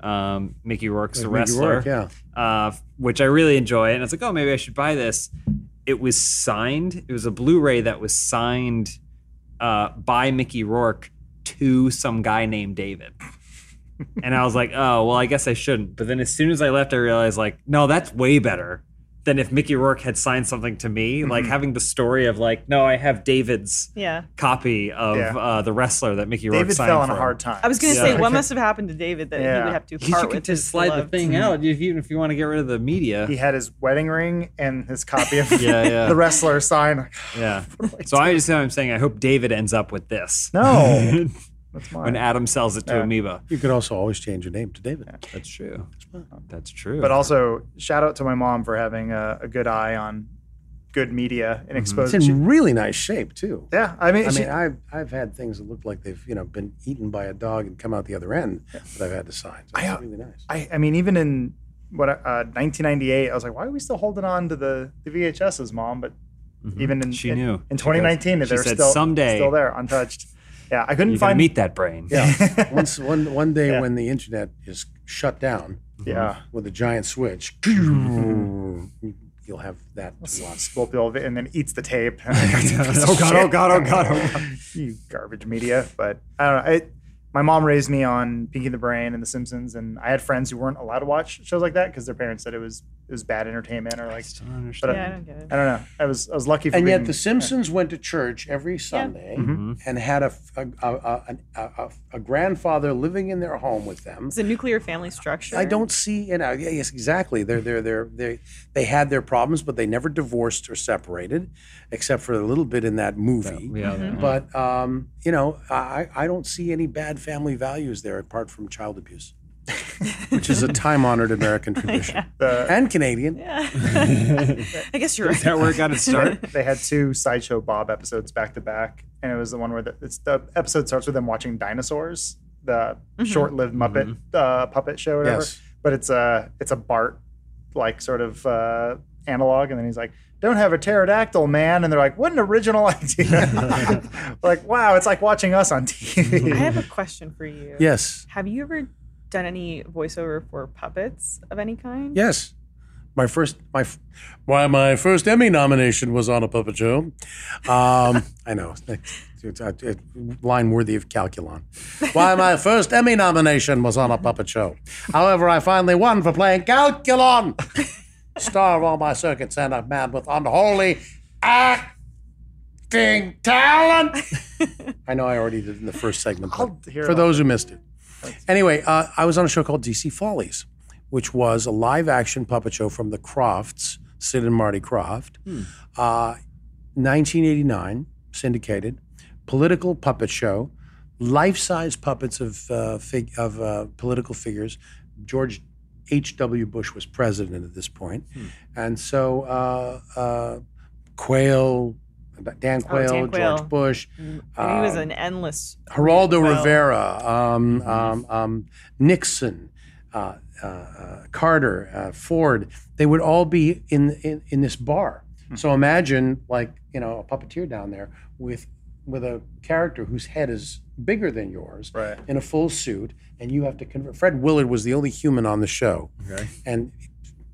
um, Mickey Rourke's The Mickey Wrestler, Rourke, yeah. uh, which I really enjoy. And I was like, oh, maybe I should buy this. It was signed. It was a Blu-ray that was signed uh, by Mickey Rourke to some guy named David. and I was like, oh, well, I guess I shouldn't. But then as soon as I left, I realized, like, no, that's way better than if Mickey Rourke had signed something to me. Like having the story of, like, no, I have David's Yeah. copy of Yeah. uh, the wrestler that Mickey Rourke signed. David signed fell on for a hard time. I was going to Yeah. say, what must have happened to David that he would have to You part could with just his slide beloved- the thing out, if, even if you want to get rid of the media. He had his wedding ring and his copy of Yeah, yeah. the wrestler sign. Yeah. So I just I'm saying I hope David ends up with this. No, that's mine. when Adam sells it to Yeah. Amoeba. You could also always change your name to David. That's true. That's true. but also, shout out to my mom for having a, a good eye on good media and exposure. It's exposing. in really nice shape too. yeah, I mean, I she- mean, I've I've had things that look like they've you know been eaten by a dog and come out the other end that I've had to sign. So I, it's uh, really nice. I, I mean, even in what uh, 1998, I was like, why are we still holding on to the, the VHSs, mom? But Mhm. even in she in, knew in 2019, She they're said, still "Someday still there, untouched. Yeah, I couldn't you're find. meet that brain. Yeah. Once one one day Yeah. when the internet is shut down yeah, with a giant switch, you'll have that to watch. spoil people of it and then eats the tape. oh god! Oh god! Oh god! Oh god! you garbage media. But I don't know. It, my mom raised me on Pinky the Brain and The Simpsons, and I had friends who weren't allowed to watch shows like that because their parents said it was it was bad entertainment or I like still don't understand. Yeah, I don't get it. I don't know. I was I was lucky for And being, yet, The Simpsons went to church every Sunday Mhm. and had a, a, a, a, a, a grandfather living in their home with them. It's a nuclear family structure. I don't see, you know, yeah, yes, exactly. They're, they're, they're, they they had their problems, but they never divorced or separated, except for a little bit in that movie. Yeah. that- But um, you know, I, I don't see any bad family values there apart from child abuse, which is a time-honored American tradition the, and Canadian. Yeah. I guess you're right. Is that right. where it got its start? they had two sideshow Bob episodes back to back, and it was the one where the, it's the episode starts with them watching dinosaurs, the short-lived Muppet uh, puppet show, or whatever. Yes. But it's a it's a Bart like sort of uh, analog, and then he's like, "Don't have a pterodactyl, man," and they're like, "What an original idea!" like, wow, it's like watching us on TV. I have a question for you. Yes. Have you ever done any voiceover for puppets of any kind? Yes. My first, my, f- why my first Emmy nomination was on a puppet show. Um, I know, it's a, a line worthy of Calculon. Why my first Emmy nomination was on a puppet show. However, I finally won for playing Calculon, star of all my circuits and a man with unholy acting talent. I know I already did in the first segment. but for those who missed it. Anyway, uh, I was on a show called DC Follies, which was a live action puppet show from the Kroffts, Sid and Marty Krofft. Uh, 1989, syndicated, political puppet show, life size puppets of, uh, fig- of uh, political figures. George H.W. Bush was president at this point. And so uh, Quayle, Dan Quayle, Dan Quayle. George Bush, And he was um, an endless. Geraldo Well- Rivera, um, um, um, Nixon, uh, uh, uh, Carter, uh, Ford, they would all be in, in, in this bar. So imagine like, you know, a puppeteer down there with with a character whose head is bigger than yours Right. in a full suit and you have to convert. Fred Willard was the only human on the show Okay. and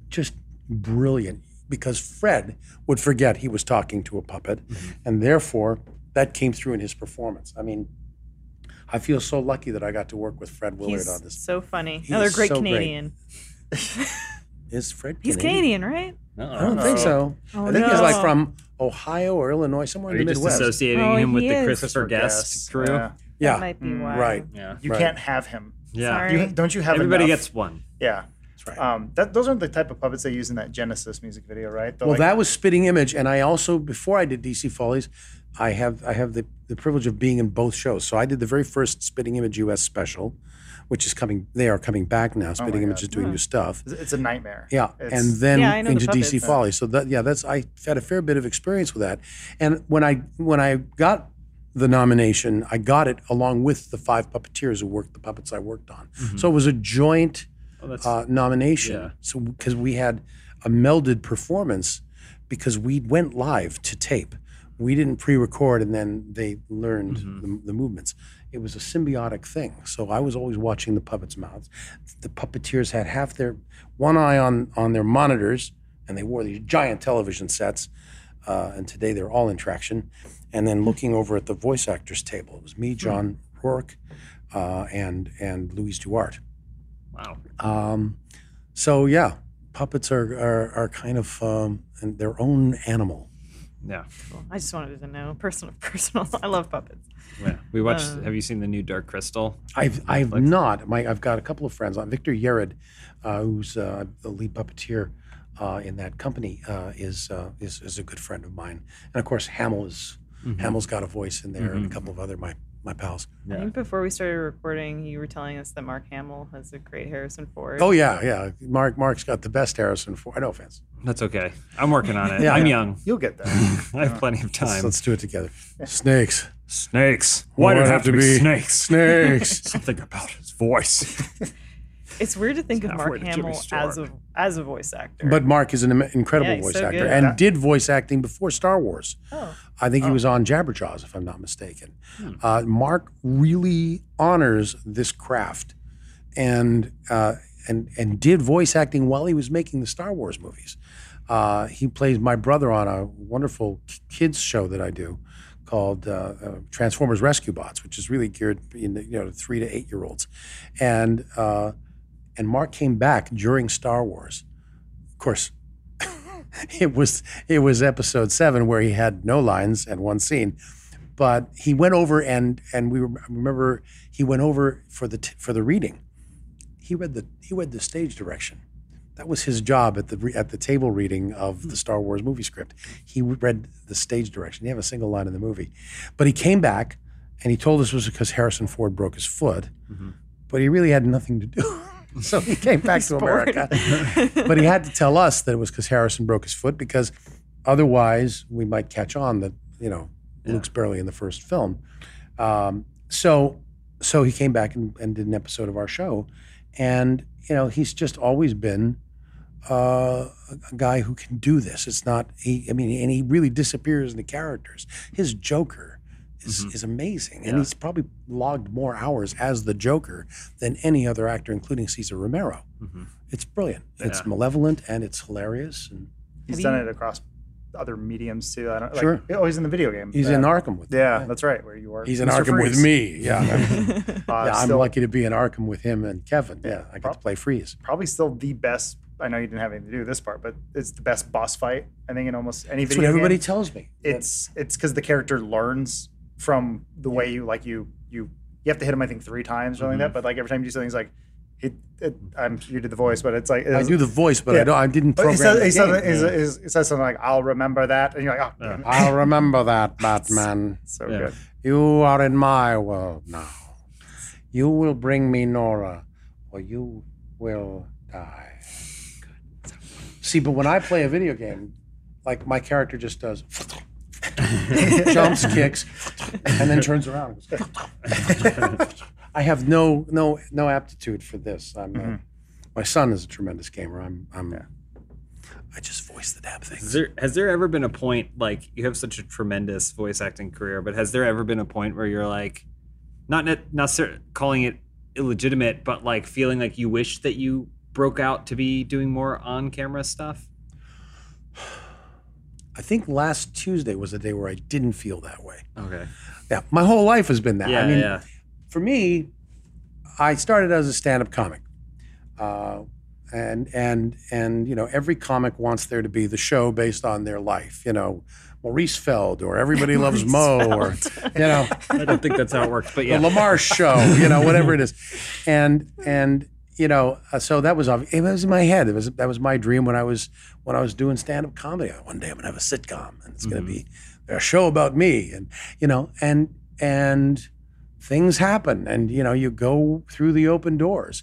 just brilliant because Fred would forget he was talking to a puppet, and therefore that came through in his performance. I mean, I feel so lucky that I got to work with Fred Willard He's on this. so funny. He Another great so great. Canadian. Is Fred? He's Canadian, right? Uh-oh. I don't think so. Oh, I think he's like from Ohio or Illinois, somewhere Are in you the just Midwest. associating Oh, him with he the is. Christopher Guest crew? Yeah. That yeah, might be Mm, why. right. Yeah. You Right. can't have him. Yeah. Sorry. You, don't you have Everybody enough? gets one. Yeah. That's right. Um, that, those aren't the type of puppets they use in that Genesis music video, right? The, well, like- that was Spitting Image, and I also before I did DC Follies, I have I have the, the privilege of being in both shows. So I did the very first Spitting Image US special, which is coming. They are coming back now. Spitting Image God. is doing new stuff. It's- it's a nightmare. Yeah, It's- and then Yeah, I know the into DC puppets. Follies. So that yeah, that's I had a fair bit of experience with that. And when I when I got the nomination, I got it along with the five puppeteers who worked the puppets I worked on. So it was a joint Oh, uh, nomination. Yeah. So because we had a melded performance because we went live to tape. We didn't pre-record and then they learned the, the movements. It was a symbiotic thing. So I was always watching the puppets' mouths. The puppeteers had half their one eye on on their monitors, and they wore these giant television sets. Uh, and today they're all in traction. And then looking over at the voice actors table, it was me, John Roarke, uh, and and Louise DuArt. Wow. Um, so yeah, puppets are are, are kind of um, their own animal. Yeah. Cool. I just wanted to know personal, personal. I love puppets. Yeah. We watched. Uh, have you seen the new Dark Crystal? I've I've not. My I've got a couple of friends. Uh, Victor Yerrid, uh, who's uh, the lead puppeteer uh, in that company, uh, is, uh, is is a good friend of mine. And of course, Hamill is Hamill's got a voice in there, and a couple of other my my pals. I think before we started recording, you were telling us that Mark Hamill has a great Harrison Ford. Oh yeah, yeah. Mark Mark's got the best Harrison Ford. No offense. That's okay. I'm working on it. Yeah. I'm Yeah. young. You'll get that. I have plenty of Let's, time. let's do it together. Snakes. Snakes. Why did it have to be snakes? Snakes. Something about his voice. It's weird to think of Mark Hamill as a Stewart. As a voice actor. But Mark is an incredible Yeah, voice so actor good. and Yeah. did voice acting before Star Wars. oh, I think he was on Jabberjaws, if I'm not mistaken. Uh, Mark really honors this craft, and uh, and and did voice acting while he was making the Star Wars movies. Uh, he plays my brother on a wonderful kids show that I do called uh, uh, Transformers Rescue Bots, which is really geared in the, you know to three to eight year olds, and uh, and Mark came back during Star Wars. Of course, it was it was episode seven where he had no lines and one scene, but he went over and and we rem- remember he went over for the t- for the reading. He read the he read the stage direction. That was his job at the re- at the table reading of the Star Wars movie script. He read the stage direction. He didn't have a single line in the movie, but he came back and he told us it was because Harrison Ford broke his foot, mm-hmm. but he really had nothing to do. so he came back to America but he had to tell us that it was because Harrison broke his foot because otherwise we might catch on that you know Luke's barely in the first film. Um, so so he came back and, and did an episode of our show, and you know he's just always been uh, a guy who can do this. It's not he. I mean, and he really disappears into characters. His Joker. Is, is amazing, and Yeah. he's probably logged more hours as the Joker than any other actor, including Cesar Romero. It's brilliant. It's malevolent and it's hilarious. And He's done you- it across other mediums too. I don't, like, Sure. Oh, he's in the video game. he's yeah. in Arkham with Yeah, that's right. Where you are. He's in Mr. Arkham with me. Yeah, Uh, yeah. I'm still- lucky to be in Arkham with him and Kevin. Yeah, I get prob- to play Freeze. Probably still the best. I know you didn't have anything to do with this part, but it's the best boss fight. I think in almost any That's video what everybody game. tells me. it's it's because the character learns from the way you like you you you have to hit him I think three times or something like that. Mm-hmm. But like every time you do something, it's like it. it I'm you did the voice, but it's like I do the voice, but I Yeah. don't. I didn't program. he says, he, says, he says- something like "I'll remember that," and you're like, "Oh, it." I'll remember that, Batman. so Yeah. good." You are in my world now. You will bring me Nora, or you will die. See, but when I play a video game, like my character just does jumps, kicks, and then turns around. I have no no no aptitude for this. I'm uh, my son is a tremendous gamer. I'm I'm I just voice the damn Has there, has there ever been a point like you have such a tremendous voice acting career, but has there ever been a point where you're like, not net, not calling it illegitimate, but like feeling like you wish that you broke out to be doing more on camera stuff? I think last Tuesday was the day where I didn't feel that way. Okay. Yeah, my whole life has been that. Yeah, I mean, yeah. for me, I started as a stand-up comic, uh, and and and you know every comic wants there to be the show based on their life. You know, Maurice Feld or Everybody Loves Mo or you know I don't think that's how it works, but yeah. the Lamar Show. You know, whatever it is, and and you know, uh, so that was obvi- it was in my head. It was that was my dream when I was when I was doing stand up comedy. One day I'm gonna have a sitcom and it's gonna be a show about me, and you know, and and things happen, and you know, you go through the open doors,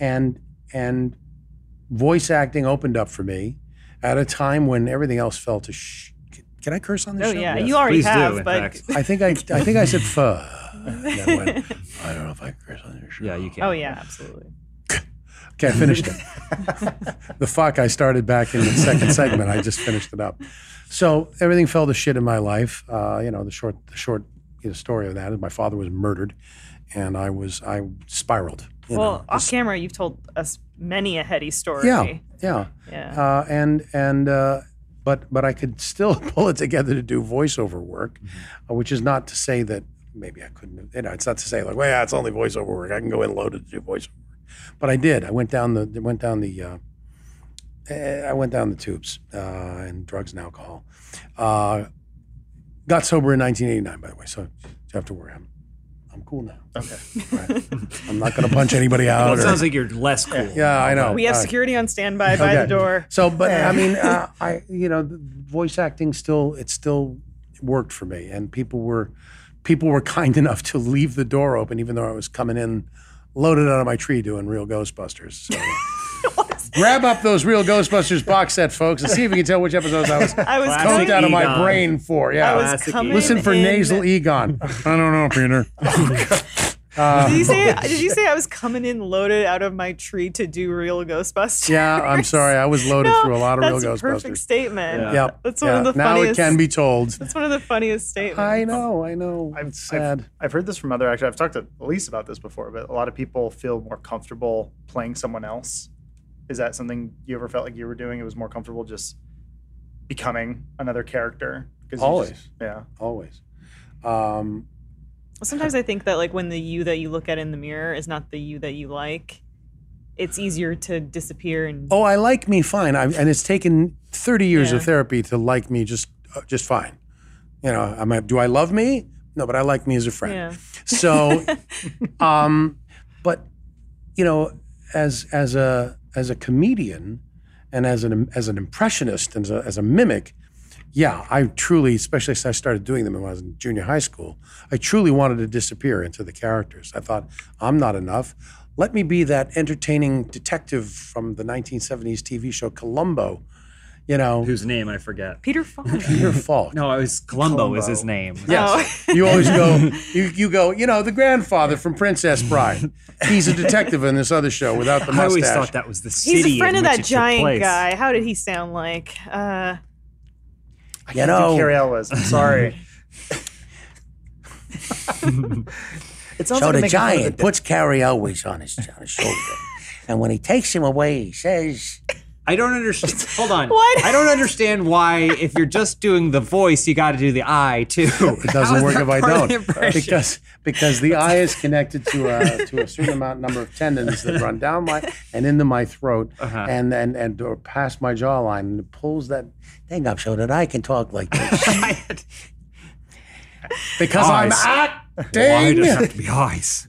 and and voice acting opened up for me at a time when everything else fell to. Sh- can I curse on this Oh show? yeah, Yes, you already please do, have, in but. I think I I think I said fuh. Went, I don't know if I can curse on your show. Yeah, you can. oh yeah, absolutely. Okay, I finished it. the fuck I started back in the second segment. I just finished it up. So everything fell to shit in my life. Uh, you know, the short the short you know, story of that is my father was murdered, and I was I spiraled. You well, know, off just- camera, you've told us many a heady story. yeah, yeah, Yeah. uh, and and uh, but but I could still pull it together to do voiceover work, uh, which is not to say that maybe I couldn't. You know, it's not to say like, well, yeah, it's only voiceover work. I can go in loaded to do voiceover, work. But I did. I went down the went down the. Uh, I went down the tubes uh, and drugs and alcohol. Uh, got sober in 1989, by the way. So you have to worry. I'm, I'm cool now. Okay. Right? I'm not going to punch anybody out. Well, it or- sounds like you're less cool. yeah, I know. we have Uh, security on standby by the door. So, but I mean, uh, I you know, the voice acting still it still worked for me, and people were people were kind enough to leave the door open, even though I was coming in loaded out of my tree doing real Ghostbusters. So. Grab up those real Ghostbusters box set, folks, and see if you can tell which episodes I was I was Classic coked out of my Egon. brain for. Yeah, I was listen for in- nasal Egon. I don't know, Peter. Did you say? Did you say I was coming in loaded out of my tree to do real Ghostbusters? Yeah, I'm sorry. I was loaded No, through a lot of real that's a perfect statement. Yeah. Yep. That's one yeah. of the now funniest. it can be told. That's one of the funniest statements. I know, I know. I've, it's sad. I've, I've heard this from other actors. I've talked to Elyse about this before, but a lot of people feel more comfortable playing someone else. Is that something you ever felt like you were doing? It was more comfortable just becoming another character. 'Cause you Always. just- yeah. always. Um, Sometimes I think that like when the you that you look at in the mirror is not the you that you like, it's easier to disappear and oh, I like me fine, I, and it's taken thirty years Yeah. of therapy to like me just uh, just fine. You know, I'm a, do I love me? No, but I like me as a friend. yeah. So, um, but you know, as as a as a comedian and as an as an impressionist and as a, as a mimic, yeah, I truly, especially as I started doing them when I was in junior high school, I truly wanted to disappear into the characters. I thought I'm not enough. Let me be that entertaining detective from the 1970s TV show Columbo. You know, Whose name I forget. Peter Falk. Peter Falk. No, it was Columbo, is his name. Yes. Oh. You always go, you, you go, you know, the grandfather from Princess Bride. He's a detective in this other show without the mustache. I always thought that was the city. He's a friend in of which that it took giant guy. How did he sound like? Uh, you Who know, Cary Elwes. I'm sorry. it sounds so like the I'm making fun of giant the- puts Cary Elwes on his, on his shoulder. And when he takes him away, he says, I don't understand. Hold on. What? I don't understand why, if you're just doing the voice, you got to do the eye too. it doesn't work if I don't. Because because the eye is connected to a to a certain amount number of tendons that run down my and into my throat Uh-huh. and and and or past my jawline and it pulls that thing up so that I can talk like this. because I'm Eyes. acting. Why does it have to be eyes?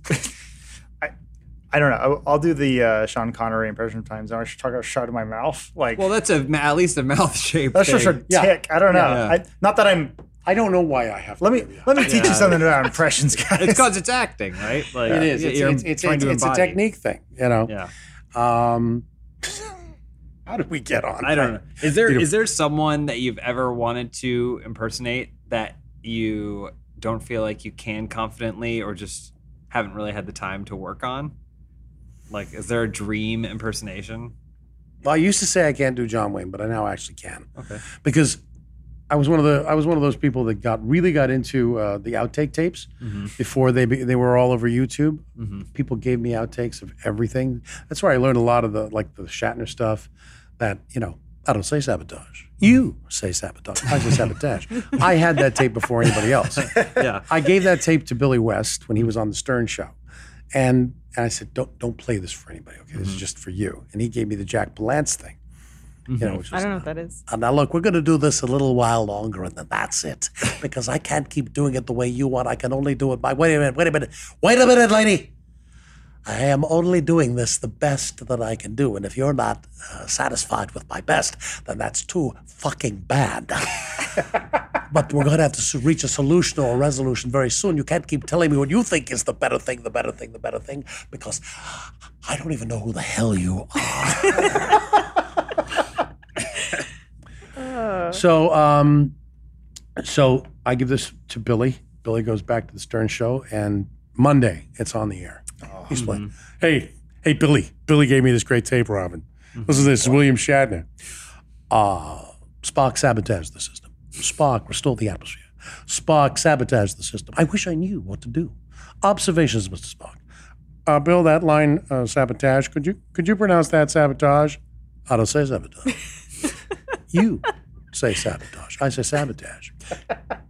I don't know. I'll, I'll do the uh, Sean Connery impression times. I should talk about shut of my mouth. Like Well, that's a at least a mouth shape. that's just a thing. Yeah. tick. I don't know. Yeah. I, not that I'm. I don't know why I have. Let me do let me teach Yeah. you something about impressions, guys. It's because it's acting, right? Like It is. y- It's, you're it's, it's, it's, it's a technique thing, you know. Yeah. Um, how did we get on? I don't know. Is there You know- is there someone that you've ever wanted to impersonate that you don't feel like you can confidently or just haven't really had the time to work on? Like, is there a dream impersonation? Well, I used to say I can't do John Wayne, but I now actually can Okay. because I was one of the I was one of those people that got really got into uh, the outtake tapes before they be, they were all over YouTube. Mhm. People gave me outtakes of everything. That's where I learned a lot of the like the Shatner stuff. That you know, I don't say sabotage. You say sabotage. I say sabotage. I had that tape before anybody else. Yeah. I gave that tape to Billy West when he was on the Stern Show, and And I said, don't don't play this for anybody. Okay, this is just for you. And he gave me the Jack Palance thing. You know, which I don't know what that is. "Uh, now look, we're going to do this a little while longer, and then that's it. Because I can't keep doing it the way you want. I can only do it by. Wait a minute. Wait a minute. Wait a minute, lady. I am only doing this the best that I can do, and if you're not uh, satisfied with my best, then that's too fucking bad. but we're going to have to reach a solution or a resolution very soon. You can't keep telling me what you think is the better thing, the better thing, the better thing, because I don't even know who the hell you are. So, um, so I give this to Billy. Billy goes back to the Stern Show, and Monday it's on the air. He's like, "Hey, hey, Billy! Billy gave me this great tape, Robin. Listen to this, William Shatner. Uh, Spock sabotaged the system. Spock restored the atmosphere. Spock sabotaged the system. I wish I knew what to do. Observations, Mr. Spock. Uh, Bill, that line uh, sabotage. Could you could you pronounce that sabotage? I don't say sabotage. you say sabotage. I say sabotage.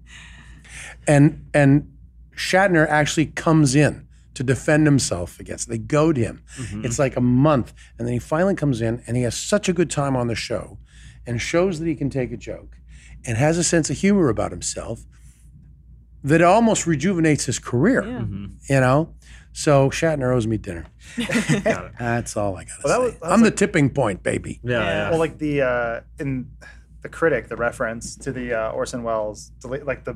and and Shatner actually comes in to defend himself against. They goad him. It's like a month, and then he finally comes in, and he has such a good time on the show, and shows that he can take a joke, and has a sense of humor about himself that almost rejuvenates his career. You know. So Shatner owes me dinner. That's all I got to Well, that was- that was I'm the tipping point, baby. Yeah, Yeah. yeah. Well, like the uh, in the critic, the reference to the uh, Orson Welles, like the,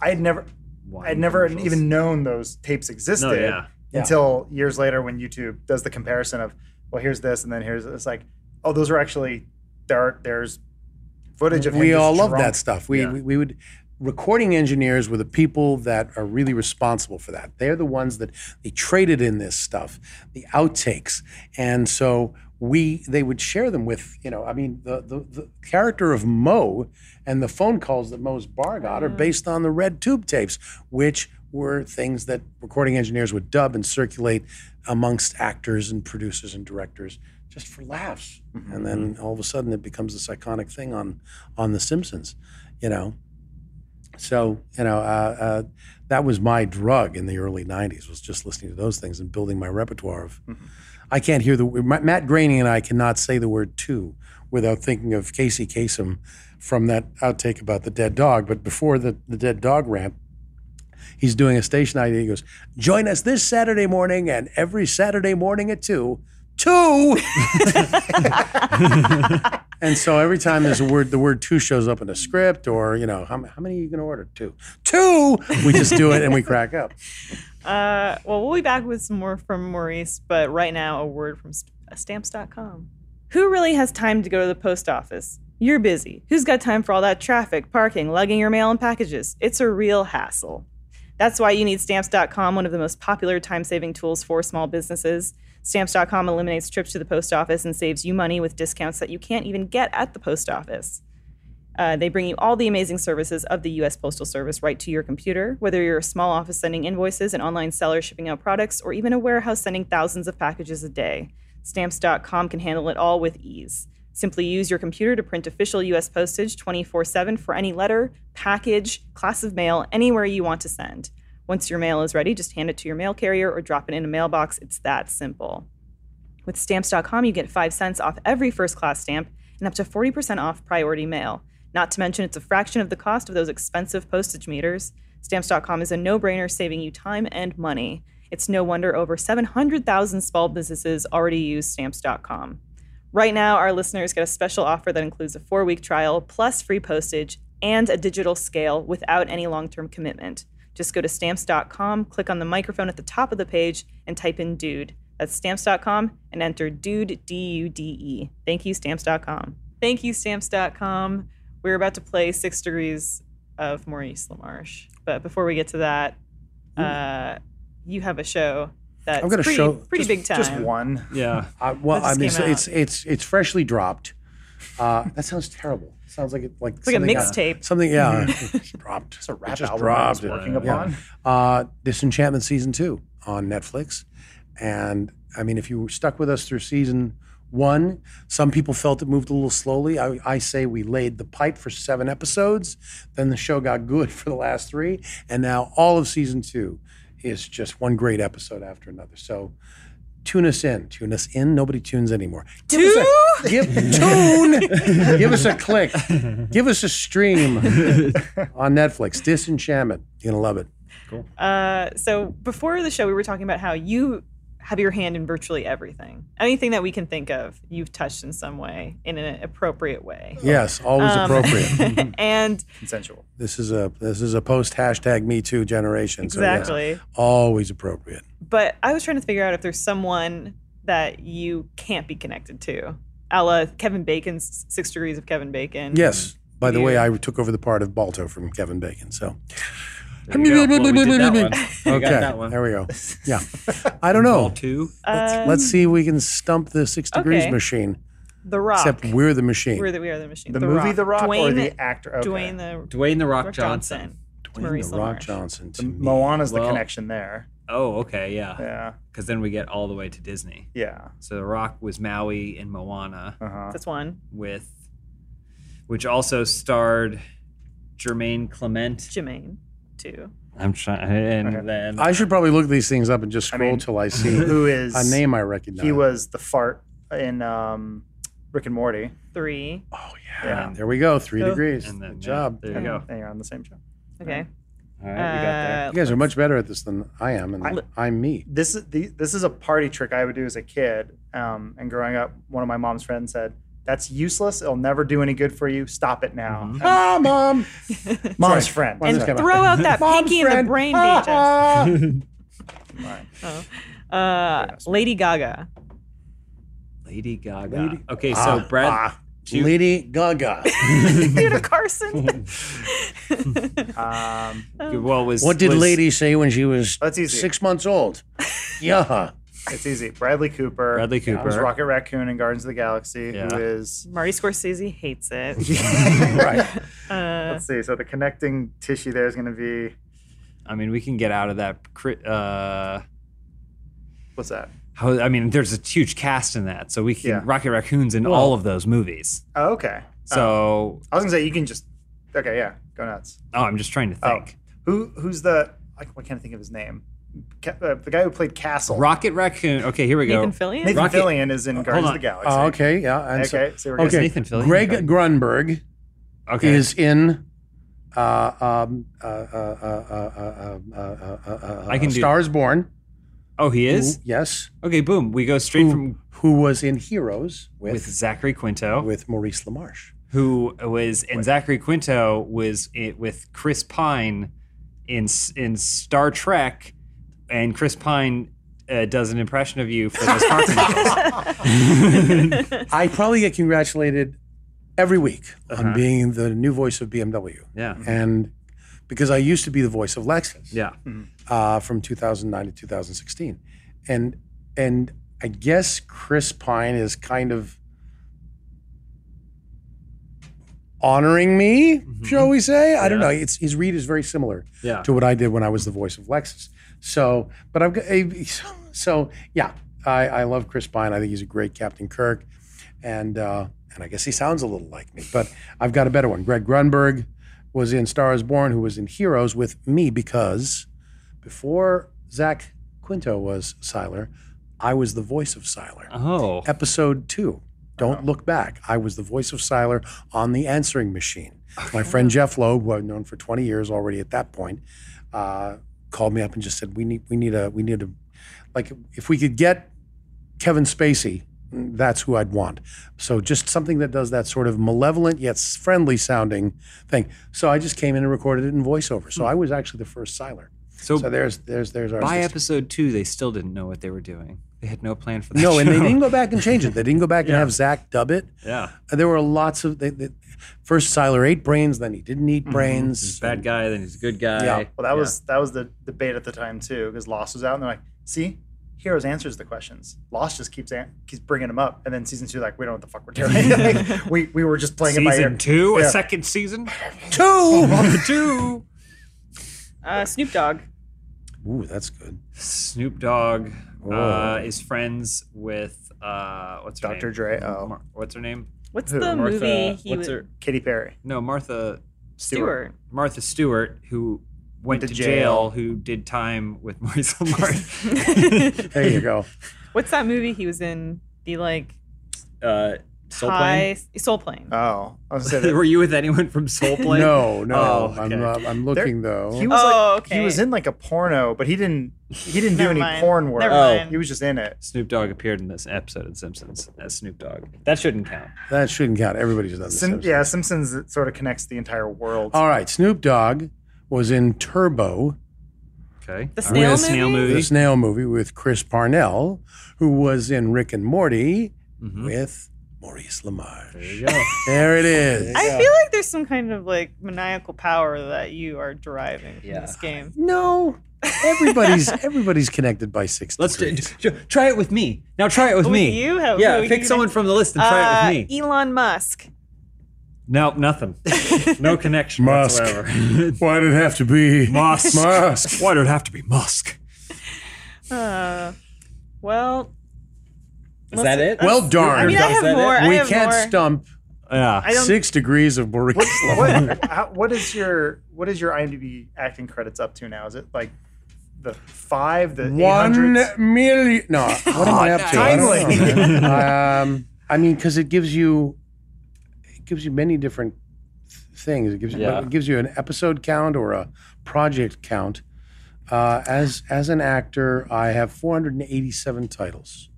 I had never, Wine I'd never commercials. even known those tapes existed No, yeah. Yeah. until years later when YouTube does the comparison of, well, here's this and then here's it's like, oh, those are actually there. There's footage of we just all love drunk. that stuff. We, Yeah. we we would recording engineers were the people that are really responsible for that. They're the ones that they traded in this stuff, the outtakes, and so we they would share them with you know. I mean, the the, the character of Mo and the phone calls that Mo's bar got are based on the red tube tapes, which were things that recording engineers would dub and circulate amongst actors and producers and directors just for laughs. And then all of a sudden it becomes this iconic thing on on The Simpsons, you know. So you know uh, uh, that was my drug in the early '90s was just listening to those things and building my repertoire of. I can't hear the Matt Groening and I cannot say the word two without thinking of Casey Kasem from that outtake about the dead dog. But before the, the dead dog rant, he's doing a station ID. He goes, "Join us this Saturday morning and every Saturday morning at two. Two. and so every time there's a word, the word two shows up in a script, or you know, how, how many are you going to order? Two. Two. We just do it and we crack up. Uh, well, we'll be back with some more from Maurice, but right now, a word from uh, stamps.com. Who really has time to go to the post office? You're busy. Who's got time for all that traffic, parking, lugging your mail and packages? It's a real hassle. That's why you need stamps.com, one of the most popular time saving tools for small businesses. Stamps.com eliminates trips to the post office and saves you money with discounts that you can't even get at the post office. Uh, they bring you all the amazing services of the U.S. Postal Service right to your computer, whether you're a small office sending invoices, an online seller shipping out products, or even a warehouse sending thousands of packages a day. Stamps.com can handle it all with ease. Simply use your computer to print official U.S. postage 24 7 for any letter, package, class of mail, anywhere you want to send. Once your mail is ready, just hand it to your mail carrier or drop it in a mailbox. It's that simple. With stamps.com, you get 5 cents off every first class stamp and up to 40% off priority mail. Not to mention, it's a fraction of the cost of those expensive postage meters. Stamps.com is a no brainer, saving you time and money. It's no wonder over 700,000 small businesses already use stamps.com. Right now, our listeners get a special offer that includes a four week trial, plus free postage, and a digital scale without any long term commitment. Just go to stamps.com, click on the microphone at the top of the page, and type in dude. That's stamps.com and enter dude, D U D E. Thank you, stamps.com. Thank you, stamps.com. We're about to play Six Degrees of Maurice LaMarche. But before we get to that, uh, you have a show that's I've got a pretty, show- pretty Just- big time. Just one. Yeah. Uh, well, I mean, so it's it's it's freshly dropped. Uh, that sounds terrible. Sounds like it like It's like a something, uh, mixtape. something, yeah, it's dropped. It's a rap It just album I was dropped. working Yeah. upon. Uh, Disenchantment season two on Netflix, and I mean, if you were stuck with us through season one, some people felt it moved a little slowly. I, I say we laid the pipe for seven episodes, then the show got good for the last three, and now all of season two is just one great episode after another. So tune us in. Tune us in. Nobody tunes anymore. Give us a, give, tune. give us a click. Give us a stream on Netflix. Disenchantment. You're gonna love it. Uh, so before the show, we were talking about how you have your hand in virtually everything. Anything that we can think of, you've touched in some way, in an appropriate way. Yes, always Um, appropriate. and Consensual. This is a this is a post hashtag Me Too generation. So yes, exactly. always appropriate. But I was trying to figure out if there's someone that you can't be connected to. A la Kevin Bacon's Six Degrees of Kevin Bacon. Yes. By the way, I took over the part of Balto from Kevin Bacon. So There you go. Well, we did that one. We okay, got that one. there we go. Yeah, I don't Ball know. two. Um, Let's see if we can stump the six degrees okay. machine. The Rock. Except we're the machine. We're the, we are the machine. The, movie The Rock or Dwayne, the actor? Okay. Dwayne the Dwayne the Rock, Rock Johnson. Johnson. Dwayne Maurice the Rock LaMarche. Johnson. To The- me. Moana's the Well- connection there. Oh, okay, yeah. Yeah. Because then we get all the way to Disney. Yeah. So The Rock was Maui in Moana Uh-huh. That's one. with, which also starred Jemaine Clement. Jemaine, too. I'm trying, and then I should probably look these things up and just I scroll mean, till I see Who is a name I recognize. He was the fart in um, Rick and Morty. Three. Oh yeah. Yeah. There we go. Three Oh. degrees. and then Good job. there you and, go. and you're on the same show. Okay. All right, we got there. Uh, You guys are much better at this than I am, and I- I, am me. This is the this is a party trick I would do as a kid. Um, and growing up, one of my mom's friends said, "That's useless. It'll never do any good for you. Stop it now." Mhm. Ah, mom. Mom's Sorry. friend. And This throw out that pinky in the brain, Ah, Beaches. Right. Oh. Uh, Lady Gaga. Lady Gaga. Lady- okay, so ah, Brad. ah, Ju- Lady Gaga. Peter Carson. Um, well, was What did was, Lady say when she was six months old? Yeah. It's easy. Bradley Cooper. Bradley Who's Cooper. Rocket Raccoon in Guardians of the Galaxy? Yeah. Who is? Marty Scorsese hates it. Right. Uh, Let's see. So the connecting tissue there is going to be I mean, we can get out of that. cri- Uh, what's that? how, I mean, there's a huge cast in that, so we can Yeah. Rocket Raccoons in all of those movies. Oh, okay. So, I was gonna say you can just. Okay, yeah, go nuts. oh, I'm just trying to Oh. think. Who who's the? I, I can't think of his name. Ca- uh, the guy who played Castle. Rocket Raccoon. Okay, here we go. Nathan Fillion. Nathan Rocket- Fillion is in Guardians of the. Galaxy. Oh, okay. Yeah. And so- Okay, so we're gonna okay. Nathan Fillion? Greg Okay. Grunberg Okay. is in. Uh, um, uh, uh, uh, uh, uh, uh, uh, uh, uh, I can do- Stars Born. oh, he is. Who- yes. Okay, boom. We go straight Who, from who was in Heroes with with Zachary Quinto, with Maurice LaMarche. who was and Zachary Quinto was it with Chris Pine in S- in Star Trek, and Chris Pine uh, does an impression of you for those car. I probably get congratulated every week Uh-huh. on being the new voice of BMW, yeah, and because I used to be the voice of Lexus. yeah. uh, from 2009 to 2016, and and I guess Chris Pine is kind of honoring me, Mm-hmm. shall we say? I don't know. It's his read is very similar Yeah. to what I did when I was the voice of Lexus. So, but I've got a, so yeah, I, I love Chris Pine. I think he's a great Captain Kirk, and uh, and I guess he sounds a little like me. But I've got a better one. Greg Grunberg was in Star is Born, who was in Heroes with me because before Zach Quinto was Sylar, I was the voice of Sylar. Oh, Episode two. Don't look back. I was the voice of Sylar on the answering machine. My friend Jeph Loeb, who I've known for 20 years already at that point, uh, called me up and just said, "We need, we need a, we need a, like, if we could get Kevin Spacey, that's who I'd want. So just something that does that sort of malevolent yet friendly sounding thing. So I just came in and recorded it in voiceover. So hmm. I was actually the first Sylar. so, So there's, there's, there's our. by system. episode two, they still didn't know what they were doing. They had no plan for that. No, and they didn't go back and change it. They didn't go back and have Zach dub it. Yeah, And there were lots of they, they, first Sylar ate brains, then he didn't eat he's brains. a bad guy, then he's a good guy. Yeah. Well, that was that was the debate at the time too, because Lost was out, and they're like, "See, Heroes answers the questions. Lost just keeps an- keeps bringing them up, and then season two, like, we don't know what the fuck we're doing. like, we we were just playing it by ear. season two, Yeah. a second season, Two. two. Uh, Snoop Dogg. Ooh, that's good. Snoop Dogg uh, Whoa. is friends with uh, what's her Dr. name? Dre, oh. Mar- what's her name? What's Who? the Martha. movie he what's was? her? Katy Perry. No, Martha Stewart. Martha Stewart, who went to to jail. jail, who did time with Maurice LaMarche. There you go. What's that movie he was in? The like uh, Soul Plane. Soul Plane. Oh, I was gonna say that. Were you with anyone from Soul Plane? No, no. Oh, I'm, okay. uh, I'm looking though. He was Oh, like, he was in like a porno, but he didn't he didn't do any mind. porn work. Never Oh. mind. He was just in it. Snoop Dogg appeared in this episode of Simpsons as Snoop Dogg. That shouldn't count. that shouldn't count. Everybody's done this. Sim- yeah, Simpsons it sort of connects the entire world. All right. Snoop Dogg was in Turbo, Okay. The All snail right. snail movie? movie. the snail movie with Chris Parnell, who was in Rick and Morty Mhm. with Maurice LaMarche. There you go. There it is. I feel like there's some kind of like maniacal power that you are deriving from Yeah. this game. No, everybody's everybody's connected by six. Let's do, do- try it with me. Now try it with With me. you? have, yeah, who pick someone from the list and try Uh, it with me. Elon Musk. Nope, nothing. No connection Musk. whatsoever. Why did it have to be Musk. Musk? Why did it have to be Musk? Uh, well, Is that it? Well, darn. I mean, I have that it? more. I we have can't more. stump Yeah. Six degrees of Maurice. what, how, what is your what is your IMDb acting credits up to now? Is it like the five, the eight One hundreds? million. No, what am I up to? I Timely. man. um, I mean, because it gives you, it gives you many different things. It gives you, Yeah. it gives you an episode count or a project count. Uh, as as an actor, I have 487 titles,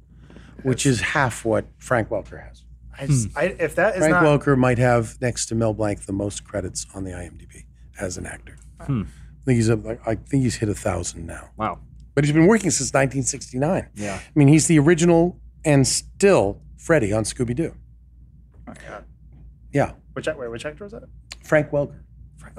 which is half what Frank Welker has. I just, I, if that is Frank not Welker might have next to Mel Blanc the most credits on the IMDb as an actor. Hmm. I think he's up, I think he's hit a thousand now. Wow. But he's been working since 1969. Yeah. I mean, he's the original and still Freddy on Scooby Doo. Oh, God. Yeah, Which wait, which actor was that? Frank Welker.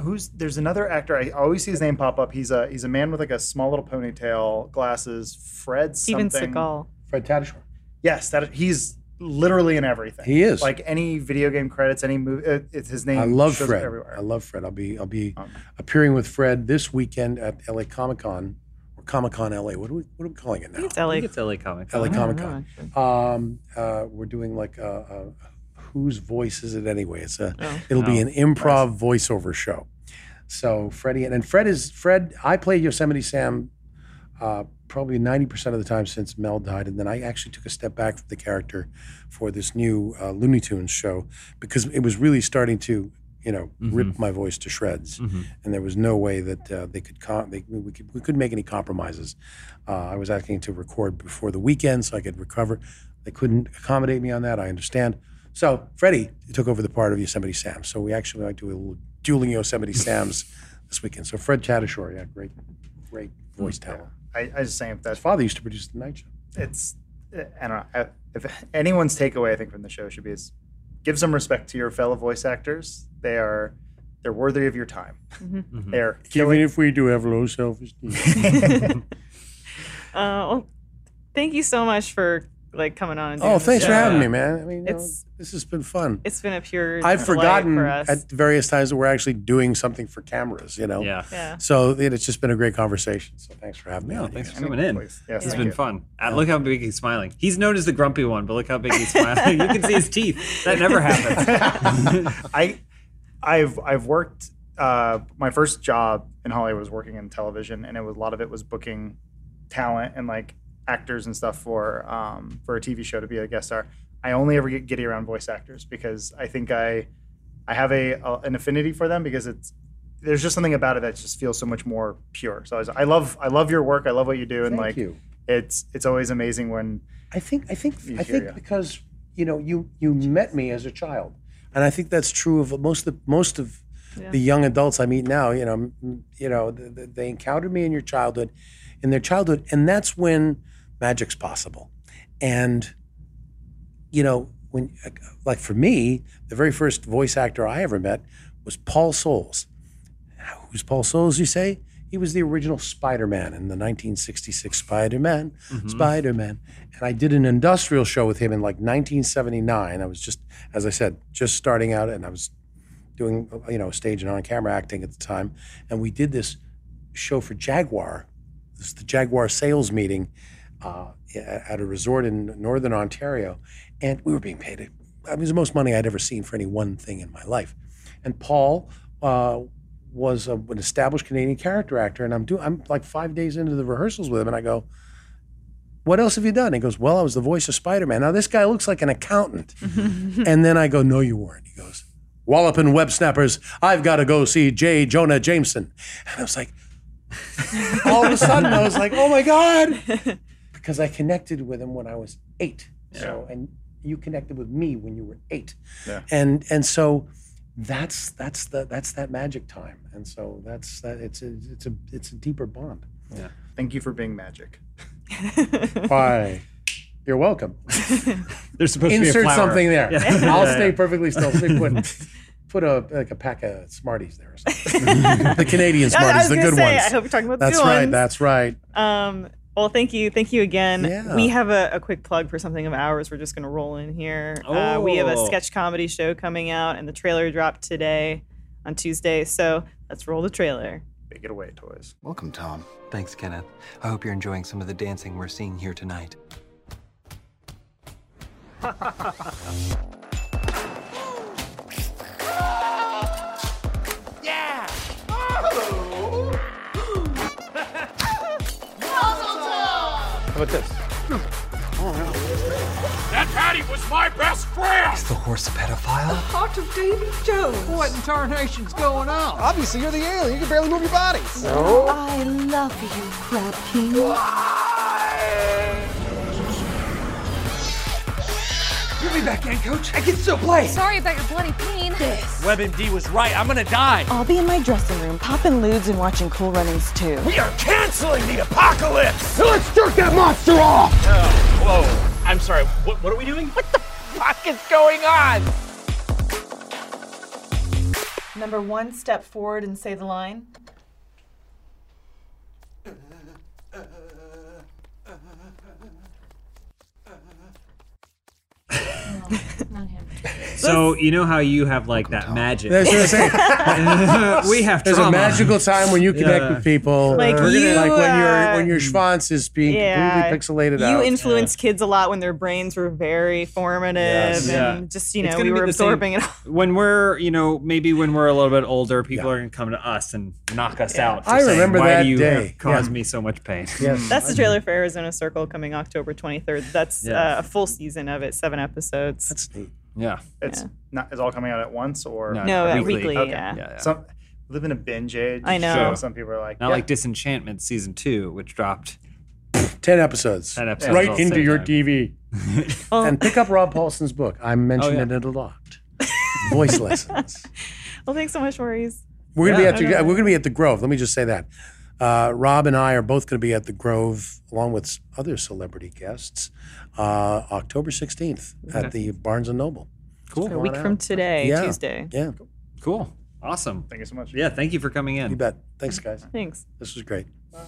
Who's there's another actor I always see his name pop up. He's a he's a man with like a small little ponytail, glasses. Fred Steven something. Seagal. Fred Tatasciore. Yes, that he's literally in everything. He is. like any video game credits, any movie. It, it's his name. I love shows Fred. everywhere. I love Fred. I'll be I'll be Um, appearing with Fred this weekend at LA Comic Con or Comic Con LA. What are we what are we calling it I think now? it's I LA. think it's LA Comic Con. LA Comic Con. Um, uh, we're doing like a, a, whose voice is it anyway? It's a Oh. it'll be Oh, an improv voiceover show. So Freddie and, and Fred is Fred. I played Yosemite Sam uh, probably ninety percent of the time since Mel died, and then I actually took a step back from the character for this new uh, Looney Tunes show because it was really starting to you know rip my voice to shreds, Mhm. and there was no way that uh, they could com- they, we could we couldn't make any compromises. Uh, I was asking to record before the weekend so I could recover. They couldn't accommodate me on that. I understand. So Freddie took over the part of Yosemite Sam. So we actually might do a little dueling Yosemite Sams this weekend. So Fred Tatasciore, yeah, great, great voice talent. I, I just saying if His that's father used to produce the night show. it's I don't know I- if anyone's takeaway I think from the show should be is give some respect to your fellow voice actors. They are they're worthy of your time. Mhm. They're Even if we do have low self-esteem. Uh, well, thank you so much for like coming on. And doing oh, this thanks for show. having me, man. I mean, you know, It's- this has been fun. It's been a pure. I've delight forgotten for us. at various times that we're actually doing something for cameras, you know? Yeah. yeah. So it- it's just been a great conversation. So thanks for having me. No, on thanks again. for coming in. Please. Yes, It's thank been you. fun. Uh, look how big he's smiling. He's known as the grumpy one, but look how big he's smiling. you can see his teeth. That never happens. I I've I've worked uh, my first job in Hollywood was working in television and it was a lot of it was booking talent and like actors and stuff for um, for a TV show to be a guest star. I only ever get giddy around voice actors because I think I I have a, a an affinity for them because it's there's just something about it that just feels so much more pure. So I, was, I love I love your work. I love what you do and Thank like you. it's it's always amazing when I think I think I hear think ya. because you know you you met me as a child, and I think that's true of most of most of Yeah. the young adults I meet now. You know, you know, th- th- they encountered me in your childhood, in their childhood, and that's when magic's possible. And you know, when like for me, the very first voice actor I ever met was Paul Soles. Who's Paul Soles? You say he was the original Spider-Man in the 1966 Spider-Man, mm-hmm. Spider-Man, and I did an industrial show with him in like 1979. I was just, as I said, just starting out, and I was doing you know stage and on-camera acting at the time, and we did this show for Jaguar. This is the Jaguar sales meeting uh, at a resort in northern Ontario, and we were being paid. It was the most money I'd ever seen for any one thing in my life. And Paul uh, was a, an established Canadian character actor, and I'm doing. I'm like five days into the rehearsals with him, and I go, "What else have you done?" And He goes, "Well, I was the voice of Spider Man." Now this guy looks like an accountant, and then I go, "No, you weren't." He goes, "Wallop and Web Snappers. I've got to go see J. Jonah Jameson," and I was like, all of a sudden, I was like, "Oh my god!" Because I connected with him when I was eight. So, and you connected with me when you were eight, Yeah. and and so that's that's the that's that magic time, and so that's that. It's a it's a it's a deeper bond. Yeah. Thank you for being magic. Why? You're welcome. There's supposed to be a Insert something there. Yeah. I'll stay perfectly still. So put put a like a pack of Smarties there. Or something. the Canadian I- I Smarties, the good say, ones. I hope you're talking about the that's good right. ones. That's right. Um, well, thank you. Thank you again. Yeah. We have a, a quick plug for something of ours. We're just going to roll in here. Uh, we have a Oh. sketch comedy show coming out, and the trailer dropped today on Tuesday. So let's roll the trailer. Take it away, toys. Welcome, Tom. Thanks, Kenneth. I hope you're enjoying some of the dancing we're seeing here tonight. How about this? That Patty was my best friend! Is the horse a pedophile? The Heart of Davy Jones. What in tarnation's going on? Obviously, you're the alien. You can barely move your body. I love you, Crab King. Me that game, coach. I can still play. Sorry about your bloody pain. This. WebMD was right. I'm gonna die. I'll be in my dressing room, popping lewds and watching Cool Runnings too. We are canceling the apocalypse. Let's jerk that monster off! Oh, whoa. I'm sorry. What, what are we doing? What the fuck is going on? Number one, step forward and say the line. So you know how you have like that magic. That's what I'm saying. we have There's a magical time when you connect Yeah. with people. Like We're you, like when your uh, when your schwanz is being Yeah. completely pixelated out. You out. influenced kids a lot when their brains were very formative, Yes. and Yeah. just you It's know gonna we be were the same- absorbing it all. when we're you know maybe when we're a little bit older, people Yeah. are gonna come to us and knock us out. for I saying, remember Why that do you day." Cause Yeah. me so much pain. yes. That's the trailer for Arizona Circle coming October 23rd. That's Yeah. uh, a full season of it, seven episodes. That's neat. Yeah. It's Yeah. not is all coming out at once or No, no, weekly. weekly, Okay. yeah. Yeah. yeah. some live in a binge age. I know. So some people are like, Not yeah, like Disenchantment season two, which dropped Ten episodes. 10 episodes Right all into your time. TV. Well, And pick up Rob Paulsen's book. I mentioned mentioning Oh, it a lot. Voice lessons. well, thanks so much, Maurice. We're gonna Yeah. be at the, we're gonna be at the Grove. Let me just say that. Uh, Rob and I are both going to be at the Grove, along with other celebrity guests, uh, October 16th at the Barnes and Noble. Cool. A week from today, Yeah. Tuesday. Yeah, Cool. Awesome. Thank you so much. Yeah. Thank you for coming in. you bet. Thanks, guys. Thanks. This was great. Bye.